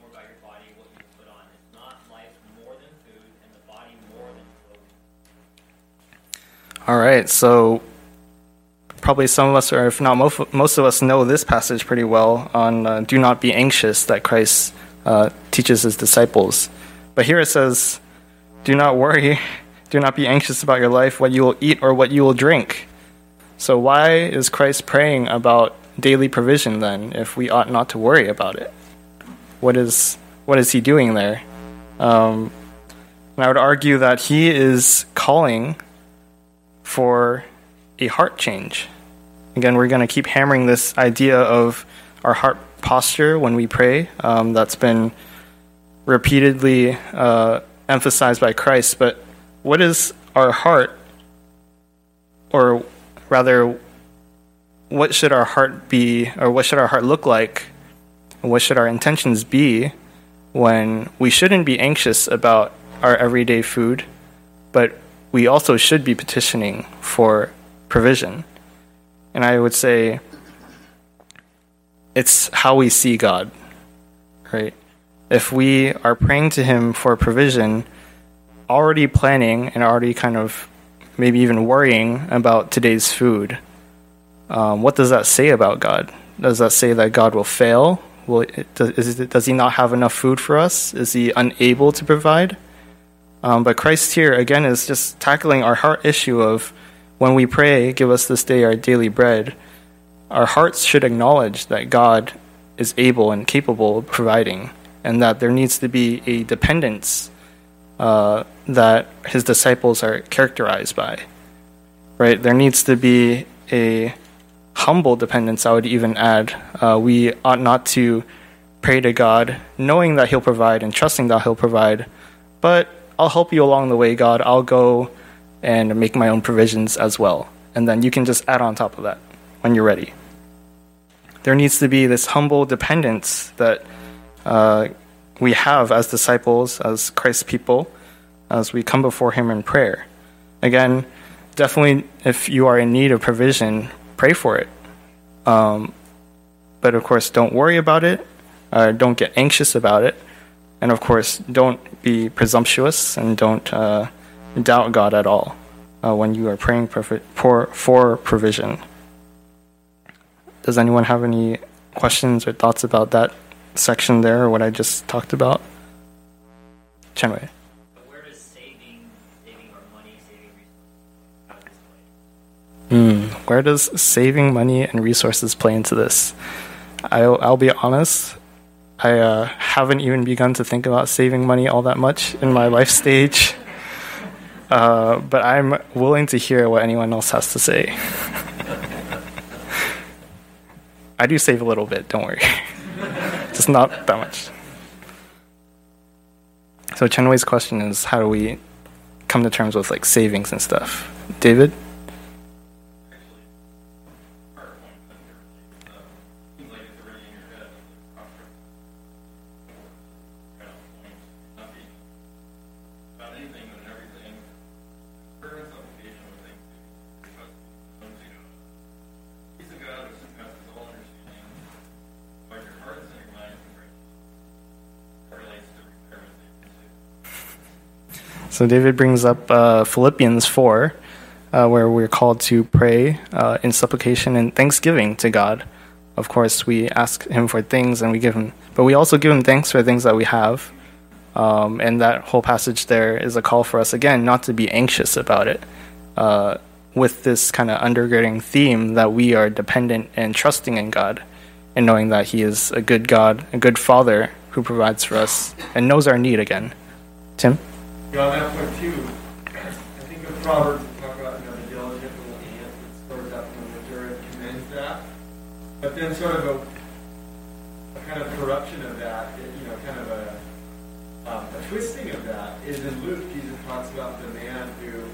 nor about your body, what you will put on. Is not life more than food, and the body more than clothing? All right, so probably some of us, or if not most, most of us, know this passage pretty well on uh, do not be anxious that Christ uh, teaches his disciples. But here it says, do not worry, do not be anxious about your life, what you will eat or what you will drink. So, why is Christ praying about daily provision then, if we ought not to worry about it? What is, what is he doing there? Um, and I would argue that he is calling for a heart change. Again, we're going to keep hammering this idea of our heart posture when we pray. Um, that's been repeatedly uh, emphasized by Christ. But what is our heart, or rather, what should our heart be, or what should our heart look like? What should our intentions be when we shouldn't be anxious about our everyday food, but we also should be petitioning for provision. And I would say it's how we see God, right? If we are praying to Him for provision, already planning and already kind of maybe even worrying about today's food, um, what does that say about God? Does that say that God will fail? Will it, does, it, does he not have enough food for us? Is he unable to provide? Um, but Christ here again is just tackling our heart issue of when we pray, "Give us this day our daily bread." Our hearts should acknowledge that God is able and capable of providing, and that there needs to be a dependence uh, that His disciples are characterized by. Right? There needs to be a humble dependence. I would even add. Uh, we ought not to pray to God knowing that He'll provide and trusting that He'll provide, but I'll help you along the way, God. I'll go and make my own provisions as well. And then you can just add on top of that when you're ready. There needs to be this humble dependence that uh, we have as disciples, as Christ's people, as we come before Him in prayer. Again, definitely, if you are in need of provision, pray for it. Um, but of course, don't worry about it. Uh, don't get anxious about it and of course, don't be presumptuous and don't uh, doubt God at all uh, when you are praying for, for provision. Does anyone have any questions or thoughts about that section there or what I just talked about? Chenwei. Where does saving, saving our money, saving resources, how does? Mm, where does saving money and resources play into this? I'll, I'll be honest. I uh, haven't even begun to think about saving money all that much in my life stage. Uh, but I'm willing to hear what anyone else has to say. I do save a little bit, don't worry. Just not that much. So Chenwei's question is how do we come to terms with like savings and stuff? David? So David brings up uh, Philippians 4, uh, where we're called to pray uh, in supplication and thanksgiving to God. Of course, we ask Him for things and we give Him, but we also give Him thanks for things that we have. Um, and that whole passage there is a call for us, again, not to be anxious about it. Uh, with this kind of undergirding theme that we are dependent and trusting in God and knowing that He is a good God, a good Father who provides for us and knows our need again. Tim? Yeah, on that point too, I think of Proverbs talk about you know the diligent little ant that stores up in the winter and commends that. But then sort of a, a kind of corruption of that, you know, kind of a um, a twisting of that is in Luke. Jesus talks about the man who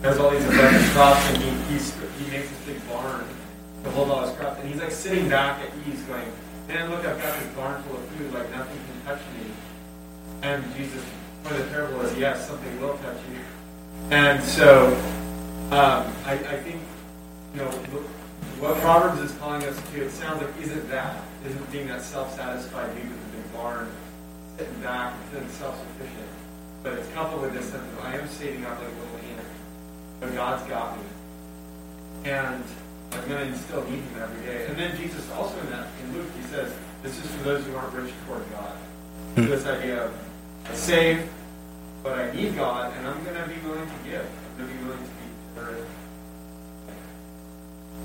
has all these abundant crops and he he's, he makes this big barn to hold all his crops, and he's like sitting back at ease, going, "Man, look, I've got this barn full of food, like nothing can touch me." And Jesus of the parable is yes, something will touch you. And so um, I, I, think, you know, what Proverbs is calling us to, it sounds like isn't that, isn't being that self-satisfied dude with a big barn, sitting back and feeling self-sufficient. But it's coupled with this sense of I am saving up like a little ant, but God's got me. And I'm going to still need him every day. And then Jesus also in that, in Luke, he says, this is for those who aren't rich toward God. Hmm. this idea of Save, but I need God, and I'm going to be willing to give. I'm going to be willing to be generous.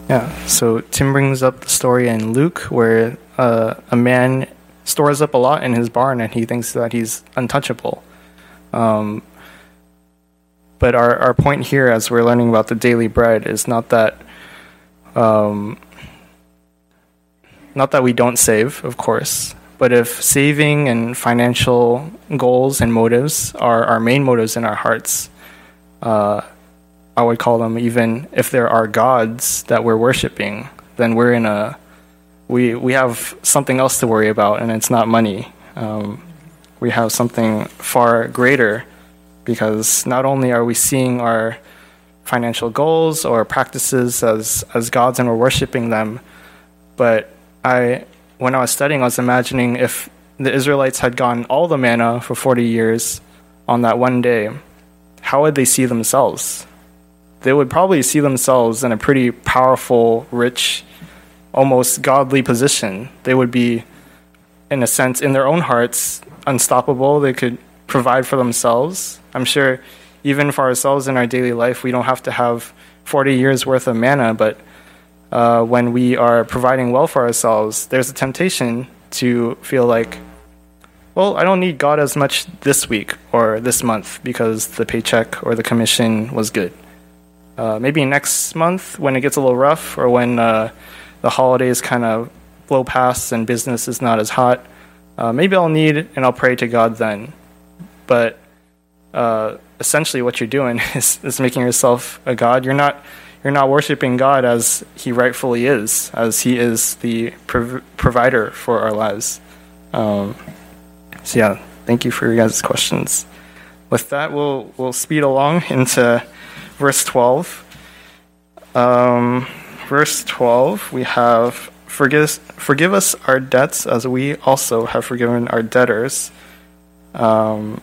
Yeah, so Tim brings up the story in Luke where uh, a man stores up a lot in his barn and he thinks that he's untouchable. Um, but our, our point here, as we're learning about the daily bread, is not that um, not that we don't save, of course, but if saving and financial goals and motives are our main motives in our hearts, uh, I would call them even if there are gods that we're worshiping, then we're in a we we have something else to worry about, and it's not money. Um, we have something far greater because not only are we seeing our financial goals or practices as as gods and we're worshiping them, but I when I was studying, I was imagining if the Israelites had gotten all the manna for 40 years, on that one day, how would they see themselves? They would probably see themselves in a pretty powerful, rich, almost godly position. They would be, in a sense, in their own hearts, unstoppable. They could provide for themselves. I'm sure, even for ourselves in our daily life, we don't have to have 40 years worth of manna, but uh, when we are providing well for ourselves, there's a temptation to feel like, well, I don't need God as much this week or this month because the paycheck or the commission was good. Uh, maybe next month when it gets a little rough or when uh, the holidays kind of blow past and business is not as hot, uh, maybe I'll need and I'll pray to God then. But uh, essentially, what you're doing is, is making yourself a God. You're not you're not worshiping God as He rightfully is, as He is the prov- provider for our lives. Um, so yeah, thank you for your guys' questions. With that, we'll we'll speed along into verse twelve. Um, verse twelve, we have forgive forgive us our debts as we also have forgiven our debtors. Um,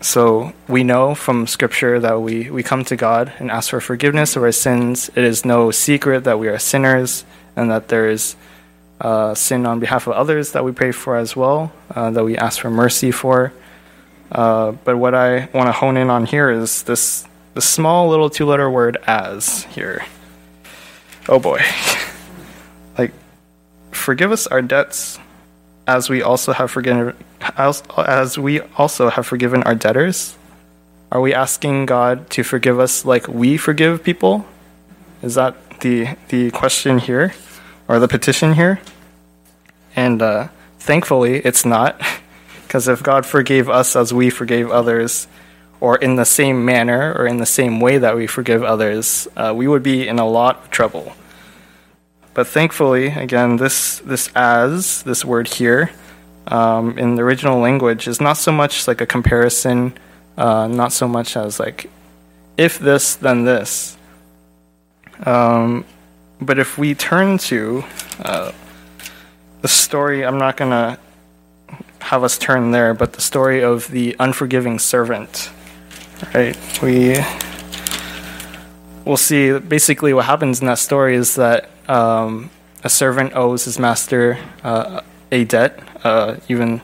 so we know from Scripture that we, we come to God and ask for forgiveness of our sins. It is no secret that we are sinners and that there is uh, sin on behalf of others that we pray for as well, uh, that we ask for mercy for. Uh, but what I want to hone in on here is this the small little two letter word as here. Oh boy. like, forgive us our debts as we also have forgiven as, we also have forgiven our debtors are we asking god to forgive us like we forgive people? Is that the the question here or the petition here? And uh, thankfully it's not because if god forgave us as we forgave others or in the same manner or in the same way that we forgive others uh, we would be in a lot of trouble. But thankfully, again, this this as this word here um, in the original language is not so much like a comparison, uh, not so much as like if this then this. Um, but if we turn to uh, the story, I'm not gonna have us turn there, but the story of the unforgiving servant. Right, we we'll see. Basically, what happens in that story is that um, a servant owes his master uh, a debt. Uh, even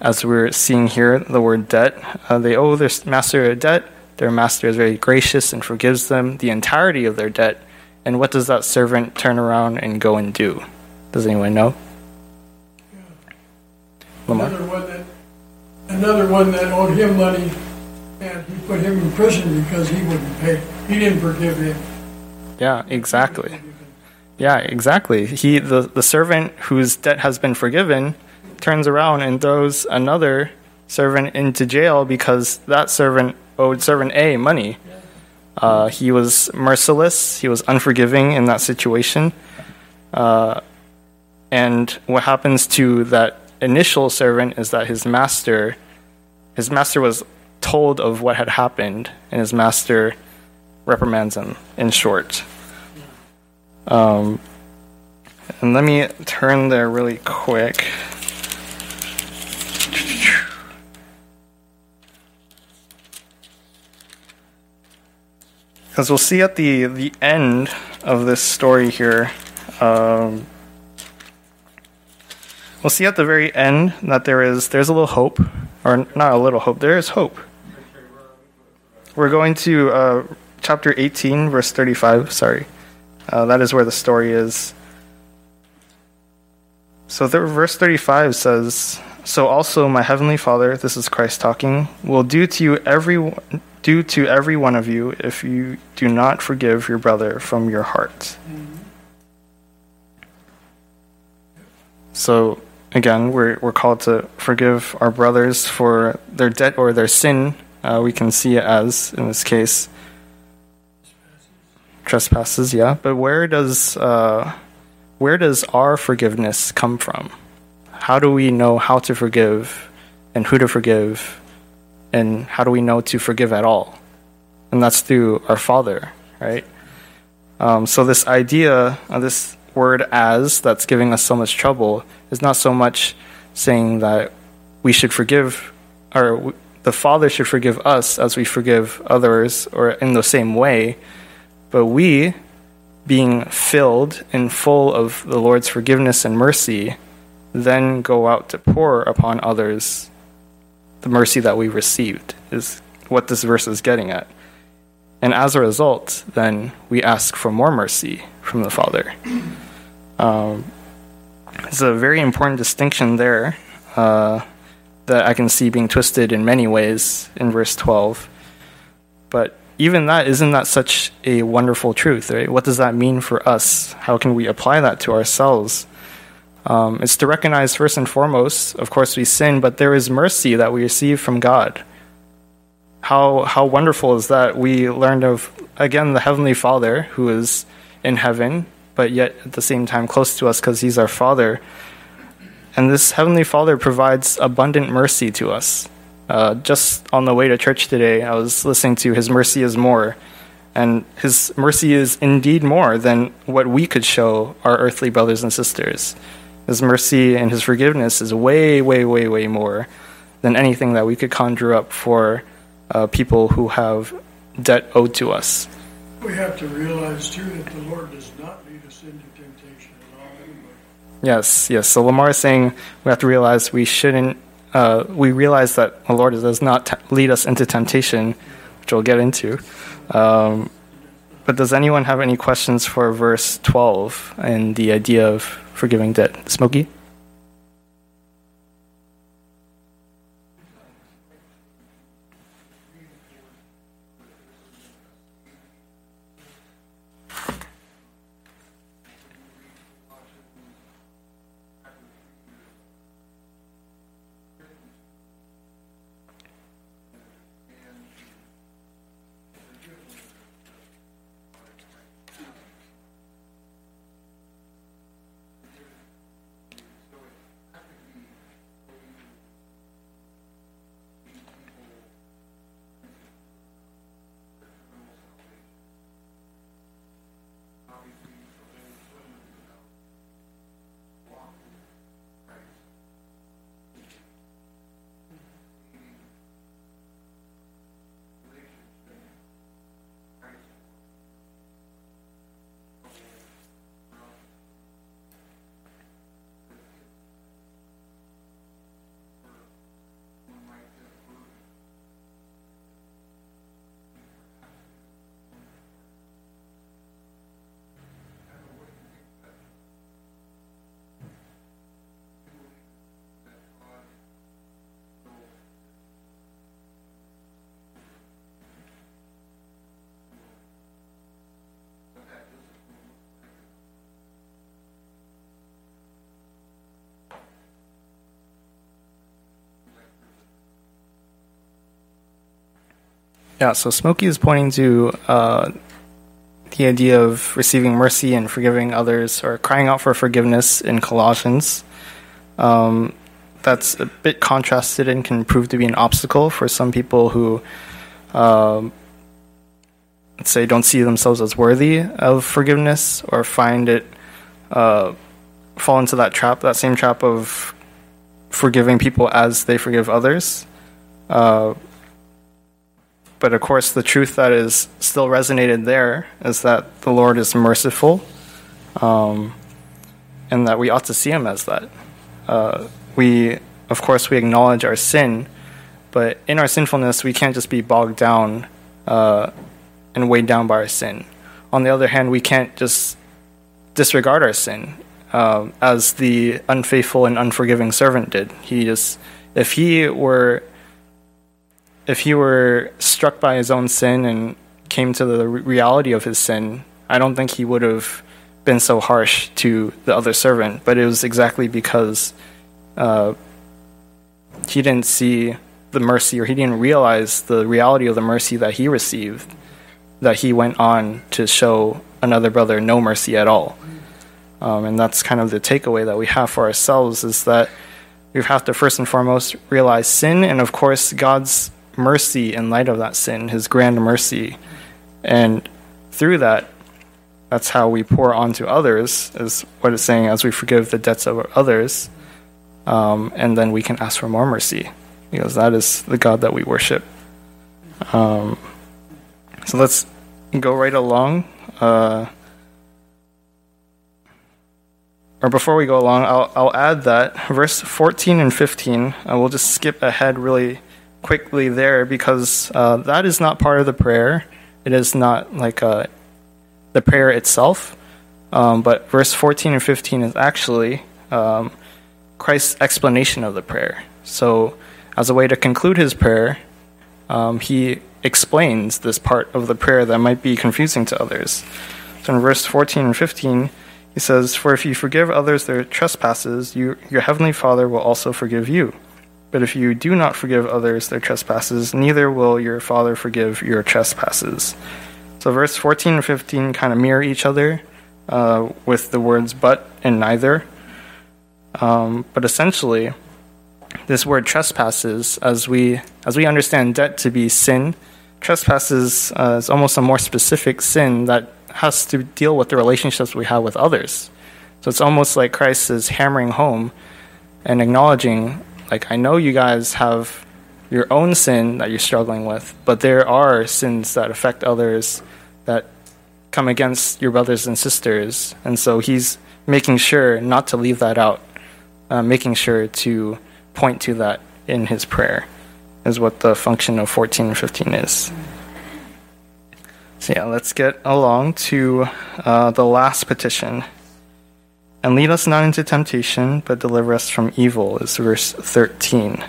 as we're seeing here, the word debt, uh, they owe their master a debt. Their master is very gracious and forgives them the entirety of their debt. And what does that servant turn around and go and do? Does anyone know? Lamar? Another one that, another one that owed him money, and he put him in prison because he wouldn't pay. He didn't forgive him. Yeah, exactly. Yeah, exactly. He the, the servant whose debt has been forgiven turns around and throws another servant into jail because that servant owed servant A money. Uh, he was merciless. He was unforgiving in that situation. Uh, and what happens to that initial servant is that his master, his master was told of what had happened, and his master reprimands him. In short. Um, and let me turn there really quick. Because we'll see at the, the end of this story here, um, we'll see at the very end that there is there's a little hope, or not a little hope. There is hope. We're going to uh, chapter 18, verse 35. Sorry. Uh, that is where the story is. So, verse 35 says, So also my heavenly Father, this is Christ talking, will do to you every do to every one of you if you do not forgive your brother from your heart. So again, we're we're called to forgive our brothers for their debt or their sin. Uh, we can see it as in this case trespasses. Yeah, but where does uh, where does our forgiveness come from? How do we know how to forgive and who to forgive? And how do we know to forgive at all? And that's through our Father, right? Um, so, this idea, of this word as, that's giving us so much trouble, is not so much saying that we should forgive, or the Father should forgive us as we forgive others, or in the same way. But we, being filled and full of the Lord's forgiveness and mercy, then go out to pour upon others the mercy that we received, is what this verse is getting at. And as a result, then we ask for more mercy from the Father. Um, it's a very important distinction there uh, that I can see being twisted in many ways in verse 12. But even that, isn't that such a wonderful truth, right? What does that mean for us? How can we apply that to ourselves? Um, it's to recognize, first and foremost, of course, we sin, but there is mercy that we receive from God. How, how wonderful is that we learned of, again, the Heavenly Father who is in heaven, but yet at the same time close to us because He's our Father. And this Heavenly Father provides abundant mercy to us. Uh, just on the way to church today, I was listening to His Mercy is More. And His mercy is indeed more than what we could show our earthly brothers and sisters. His mercy and His forgiveness is way, way, way, way more than anything that we could conjure up for uh, people who have debt owed to us. We have to realize too that the Lord does not lead us into temptation at all anyway. Yes, yes. So Lamar is saying we have to realize we shouldn't. Uh, we realize that the Lord does not t- lead us into temptation, which we'll get into. Um, but does anyone have any questions for verse 12 and the idea of forgiving debt? Smokey? Yeah, so Smokey is pointing to uh, the idea of receiving mercy and forgiving others, or crying out for forgiveness in Colossians. Um, that's a bit contrasted and can prove to be an obstacle for some people who, um, let's say, don't see themselves as worthy of forgiveness or find it uh, fall into that trap, that same trap of forgiving people as they forgive others. Uh, but of course, the truth that is still resonated there is that the Lord is merciful, um, and that we ought to see Him as that. Uh, we, of course, we acknowledge our sin, but in our sinfulness, we can't just be bogged down uh, and weighed down by our sin. On the other hand, we can't just disregard our sin, uh, as the unfaithful and unforgiving servant did. He just, if he were if he were struck by his own sin and came to the reality of his sin, I don't think he would have been so harsh to the other servant. But it was exactly because uh, he didn't see the mercy or he didn't realize the reality of the mercy that he received that he went on to show another brother no mercy at all. Um, and that's kind of the takeaway that we have for ourselves is that we have to first and foremost realize sin and, of course, God's mercy in light of that sin, his grand mercy. And through that, that's how we pour onto others, is what it's saying as we forgive the debts of others. Um, and then we can ask for more mercy because that is the God that we worship. Um, so let's go right along. Uh, or before we go along, I'll, I'll add that verse 14 and 15, I will just skip ahead really quickly there because uh, that is not part of the prayer. It is not like uh, the prayer itself. Um, but verse 14 and 15 is actually um, Christ's explanation of the prayer. So, as a way to conclude his prayer, um, he explains this part of the prayer that might be confusing to others. So, in verse 14 and 15, he says, For if you forgive others their trespasses, you, your heavenly Father will also forgive you. But if you do not forgive others their trespasses, neither will your Father forgive your trespasses. So, verse 14 and 15 kind of mirror each other uh, with the words but and neither. Um, but essentially, this word trespasses, as we as we understand debt to be sin, trespasses uh, is almost a more specific sin that has to deal with the relationships we have with others. So it's almost like Christ is hammering home and acknowledging, like, I know you guys have your own sin that you're struggling with, but there are sins that affect others that come against your brothers and sisters. And so he's making sure not to leave that out, uh, making sure to point to that in his prayer, is what the function of 14 and 15 is. So, yeah, let's get along to uh, the last petition. And lead us not into temptation, but deliver us from evil, is verse 13.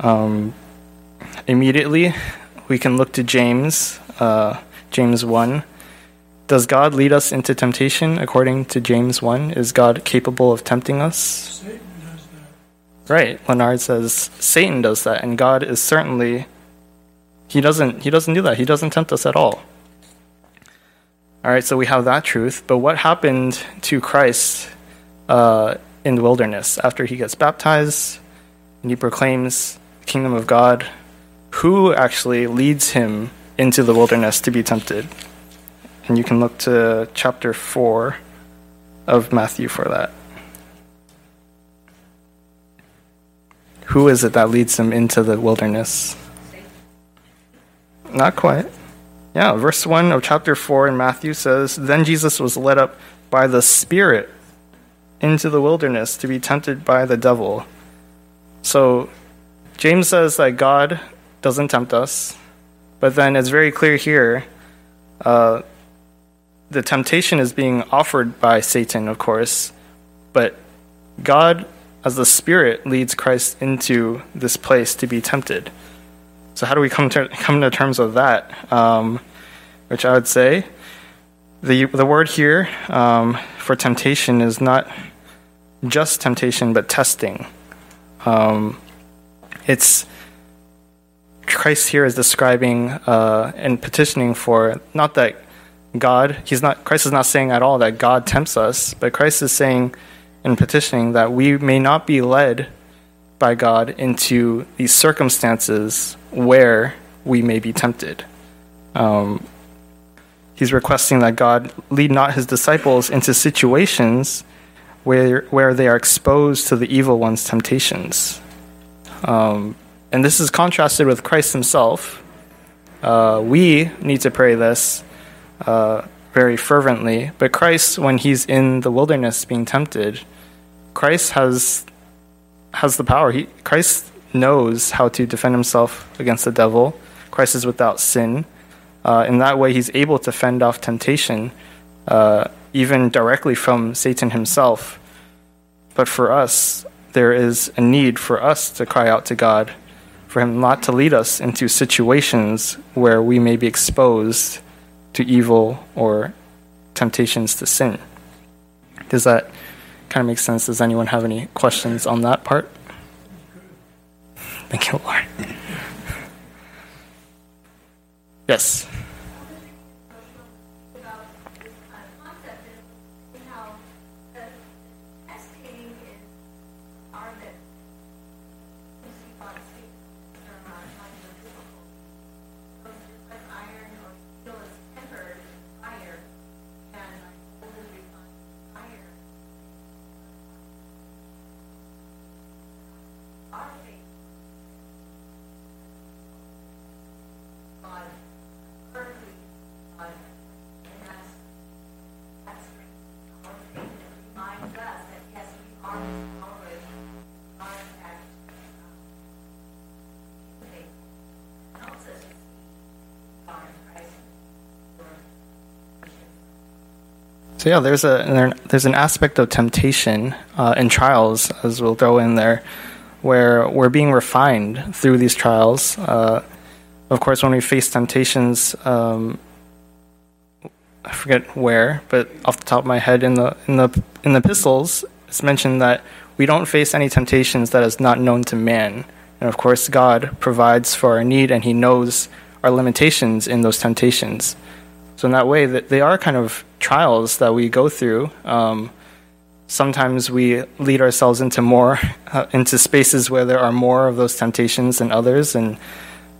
Um, immediately, we can look to James, uh, James 1. Does God lead us into temptation according to James 1? Is God capable of tempting us? Right. Leonard says Satan does that, and God is certainly he doesn't he doesn't do that. He doesn't tempt us at all. All right, so we have that truth. But what happened to Christ uh, in the wilderness after he gets baptized and he proclaims the kingdom of God? Who actually leads him into the wilderness to be tempted? And you can look to chapter four of Matthew for that. Who is it that leads him into the wilderness? Not quite. Yeah, verse 1 of chapter 4 in Matthew says Then Jesus was led up by the Spirit into the wilderness to be tempted by the devil. So, James says that God doesn't tempt us, but then it's very clear here uh, the temptation is being offered by Satan, of course, but God, as the Spirit, leads Christ into this place to be tempted. So how do we come to come to terms with that? Um, which I would say the the word here um, for temptation is not just temptation, but testing. Um, it's Christ here is describing uh, and petitioning for not that God, he's not Christ is not saying at all that God tempts us, but Christ is saying and petitioning that we may not be led by God into these circumstances where we may be tempted. Um, he's requesting that God lead not his disciples into situations where, where they are exposed to the evil one's temptations. Um, and this is contrasted with Christ himself. Uh, we need to pray this uh, very fervently, but Christ, when he's in the wilderness being tempted, Christ has has the power. He, Christ knows how to defend himself against the devil. Christ is without sin. Uh, in that way, he's able to fend off temptation, uh, even directly from Satan himself. But for us, there is a need for us to cry out to God, for him not to lead us into situations where we may be exposed to evil or temptations to sin. Does that kind of makes sense? Does anyone have any questions on that part? Thank you, Lord. Yes. So yeah, there's a there's an aspect of temptation uh, and trials, as we'll throw in there, where we're being refined through these trials. Uh, of course, when we face temptations, um, I forget where, but off the top of my head, in the in the in the epistles, it's mentioned that we don't face any temptations that is not known to man, and of course, God provides for our need, and He knows our limitations in those temptations. So in that way, that they are kind of trials that we go through. Um, sometimes we lead ourselves into more uh, into spaces where there are more of those temptations than others, and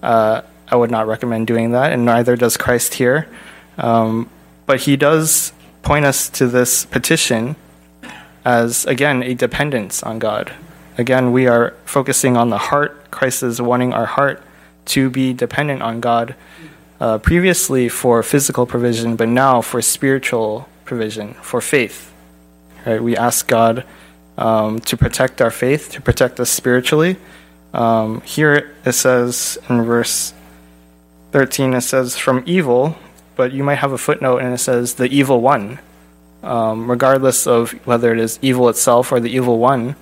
uh, I would not recommend doing that, and neither does Christ here. Um, but he does point us to this petition as again a dependence on God. Again, we are focusing on the heart. Christ is wanting our heart to be dependent on God. Uh, previously for physical provision, but now for spiritual provision, for faith. Right? We ask God um, to protect our faith, to protect us spiritually. Um, here it says in verse 13, it says, from evil, but you might have a footnote and it says, the evil one. Um, regardless of whether it is evil itself or the evil one,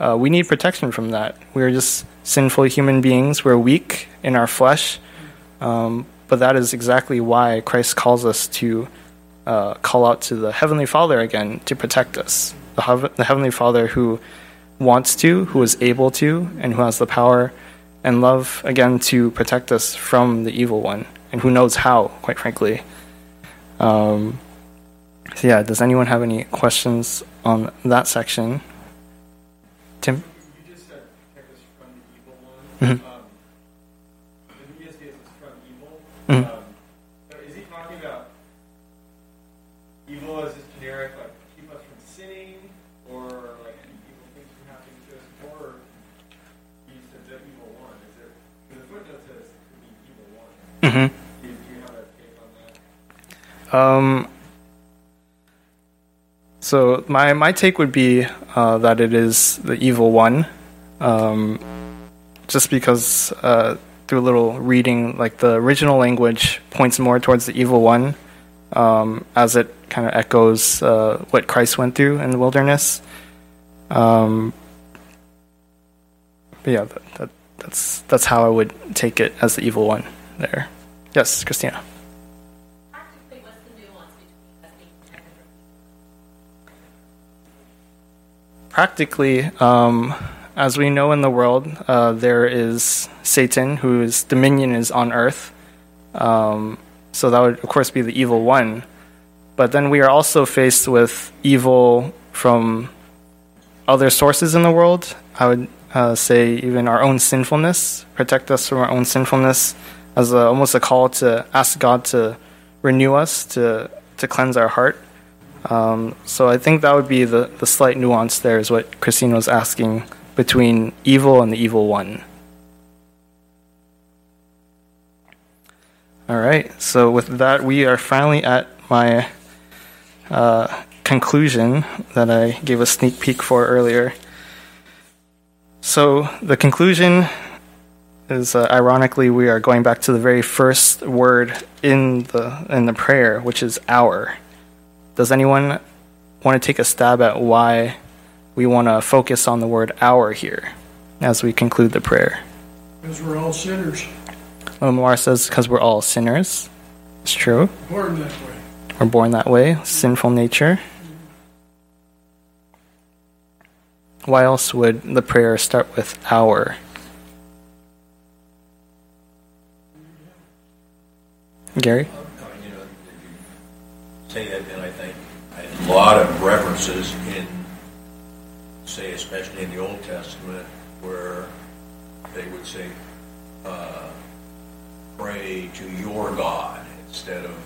uh, we need protection from that. We're just sinful human beings. We're weak in our flesh. Um, but that is exactly why Christ calls us to uh, call out to the Heavenly Father again to protect us. The, Hev- the Heavenly Father who wants to, who is able to, and who has the power and love again to protect us from the evil one, and who knows how, quite frankly. Um, so, yeah, does anyone have any questions on that section? Tim? You just said protect us from the evil one. Mhm. Um, the ESV is from Mhm. Um, so is he talking about evil as this generic, like keep us from sinning, or like evil things from happening to us, or he said the evil one? Is there? The footnote says it could be evil one. Mm-hmm. Do you, do you have a take on that? Um, so my my take would be uh, that it is the evil one, um, just because uh, through a little reading, like the original language points more towards the evil one, um, as it kind of echoes uh, what Christ went through in the wilderness. Um, but yeah, that, that, that's that's how I would take it as the evil one there. Yes, Christina. Practically, um, as we know in the world, uh, there is Satan, whose dominion is on earth. Um, so that would, of course, be the evil one. But then we are also faced with evil from other sources in the world. I would uh, say even our own sinfulness, protect us from our own sinfulness, as a, almost a call to ask God to renew us, to to cleanse our heart. Um, so I think that would be the, the slight nuance there is what Christine was asking between evil and the evil one. All right, so with that, we are finally at my uh, conclusion that I gave a sneak peek for earlier. So the conclusion is uh, ironically we are going back to the very first word in the in the prayer, which is our. Does anyone want to take a stab at why we want to focus on the word our here as we conclude the prayer? Because we're all sinners, Lamar says because we're all sinners. It's true. born that way. We're born that way, sinful nature. Why else would the prayer start with our? Gary? you know, say that, and I think a lot of references in, say, especially in the Old Testament, where they would say, uh, pray to your God instead of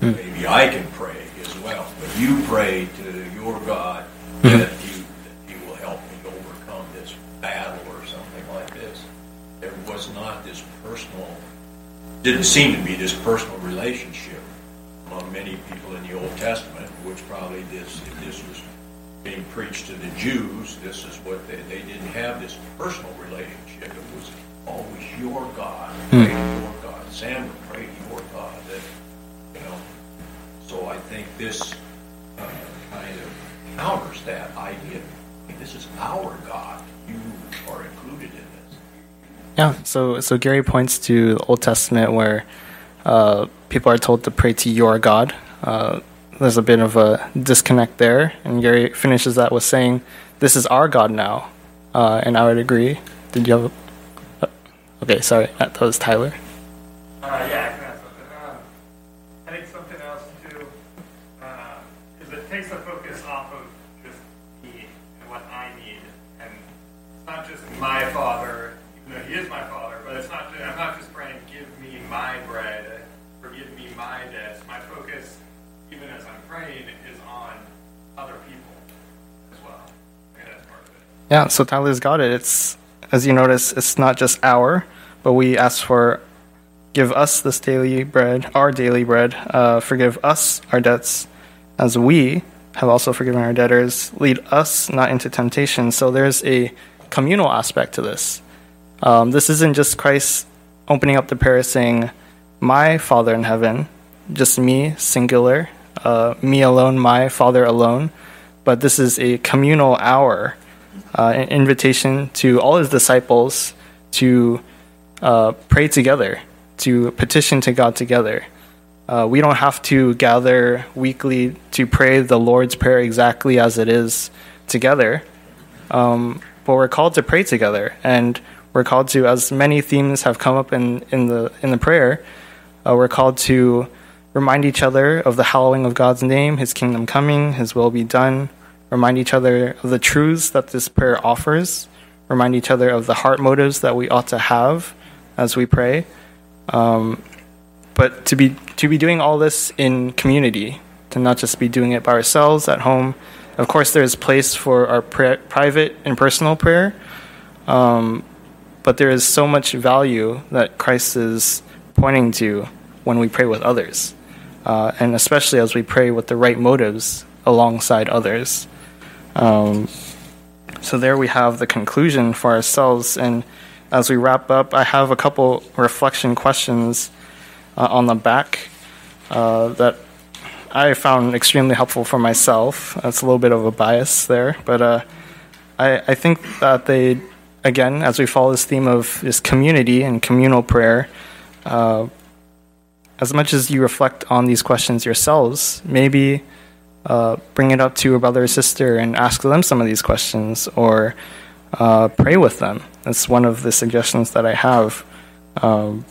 maybe I can pray as well, but you pray to your God that you that He will help me overcome this battle or something like this. There was not this personal didn't seem to be this personal relationship among many people in the Old Testament, which probably this, if this was being preached to the Jews, this is what they, they didn't have this personal relationship. It was always your God, pray to your God. Samuel, pray to your God. That, you know, so I think this kind of counters that idea. Hey, this is our God. You are included in this. Yeah, so so Gary points to the Old Testament where uh, people are told to pray to your God. Uh, there's a bit of a disconnect there, and Gary finishes that with saying, "This is our God now," uh, and I would agree. Did you have? A, uh, okay, sorry, that was Tyler. Uh, yeah, I can add something. Um, I think something else too uh, is it takes the focus off of just me and what I need, and it's not just my father, even though he is my father. But it's not. I'm not just praying, "Give me my bread," forgive me my debts. My focus, even as I'm praying, is on other people as well. I think that's part of it. Yeah, so Tyler's got it. It's as you notice, it's not just our, but we ask for give us this daily bread, our daily bread. Uh, forgive us our debts, as we have also forgiven our debtors. Lead us not into temptation. So there's a communal aspect to this. Um, this isn't just Christ opening up the prayer saying, "My Father in heaven," just me, singular, uh, me alone, my Father alone. But this is a communal our uh, an invitation to all his disciples to uh, pray together, to petition to God together. Uh, we don't have to gather weekly to pray the Lord's Prayer exactly as it is together, um, but we're called to pray together, and we're called to, as many themes have come up in, in the in the prayer, uh, we're called to remind each other of the hallowing of God's name, His kingdom coming, His will be done remind each other of the truths that this prayer offers, remind each other of the heart motives that we ought to have as we pray. Um, but to be to be doing all this in community, to not just be doing it by ourselves at home. Of course, there is place for our pri- private and personal prayer, um, but there is so much value that Christ is pointing to when we pray with others, uh, and especially as we pray with the right motives alongside others. Um, so there we have the conclusion for ourselves. And as we wrap up, I have a couple reflection questions uh, on the back uh, that I found extremely helpful for myself. That's a little bit of a bias there, but uh, I, I think that they, again, as we follow this theme of this community and communal prayer, uh, as much as you reflect on these questions yourselves, maybe uh, bring it up to a brother or sister and ask them some of these questions or uh, pray with them. That's one of the suggestions that I have um,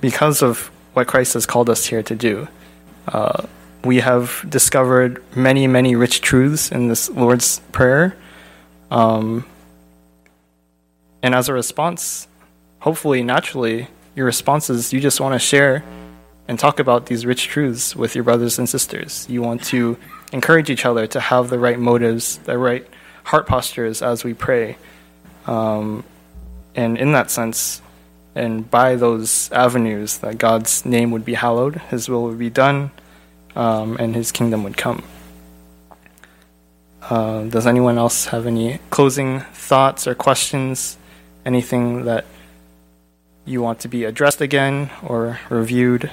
because of what Christ has called us here to do. Uh, we have discovered many, many rich truths in this Lord's Prayer. Um, and as a response, hopefully, naturally, your response is you just want to share and talk about these rich truths with your brothers and sisters. You want to encourage each other to have the right motives, the right heart postures as we pray. Um, and in that sense, and by those avenues, that God's name would be hallowed, His will would be done, um, and His kingdom would come. Uh, does anyone else have any closing thoughts or questions? Anything that you want to be addressed again or reviewed?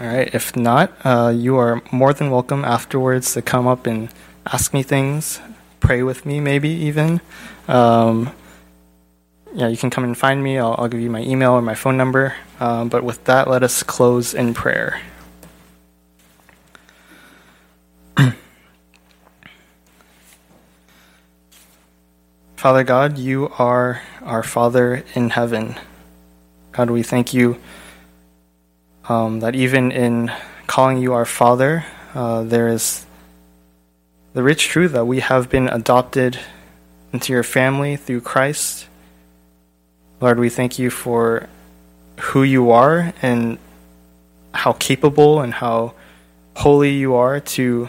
All right. If not, uh, you are more than welcome afterwards to come up and ask me things, pray with me, maybe even. Um, yeah, you can come and find me. I'll, I'll, give you my email or my phone number. Um, but with that, let us close in prayer. Father God, you are our Father in heaven. God, we thank you um, that even in calling you our Father, uh, there is the rich truth that we have been adopted into your family through Christ. Lord, we thank you for who you are and how capable and how holy you are to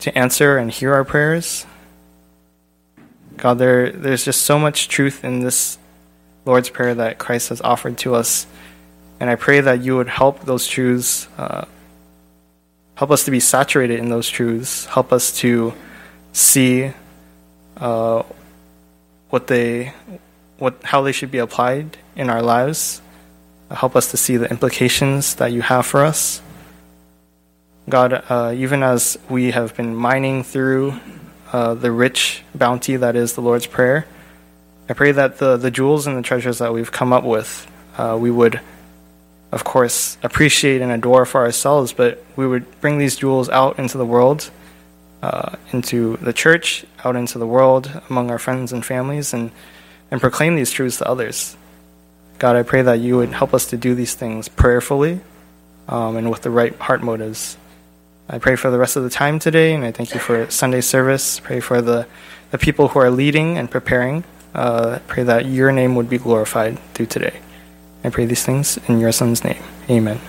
to answer and hear our prayers. God, there there's just so much truth in this Lord's Prayer that Christ has offered to us and I pray that you would help those truths, uh, help us to be saturated in those truths, help us to see uh, what they, what how they should be applied in our lives, Help us to see the implications that you have for us. God, uh, even as we have been mining through uh, the rich bounty that is the Lord's Prayer, I pray that the, the jewels and the treasures that we've come up with, uh, we would, of course, appreciate and adore for ourselves, but we would bring these jewels out into the world, uh, into the church, out into the world, among our friends and families, and, and proclaim these truths to others. God, I pray that you would help us to do these things prayerfully um, and with the right heart motives. I pray for the rest of the time today, and I thank you for Sunday service. Pray for the, the people who are leading and preparing. Uh, pray that your name would be glorified through today. I pray these things in your Son's name. Amen.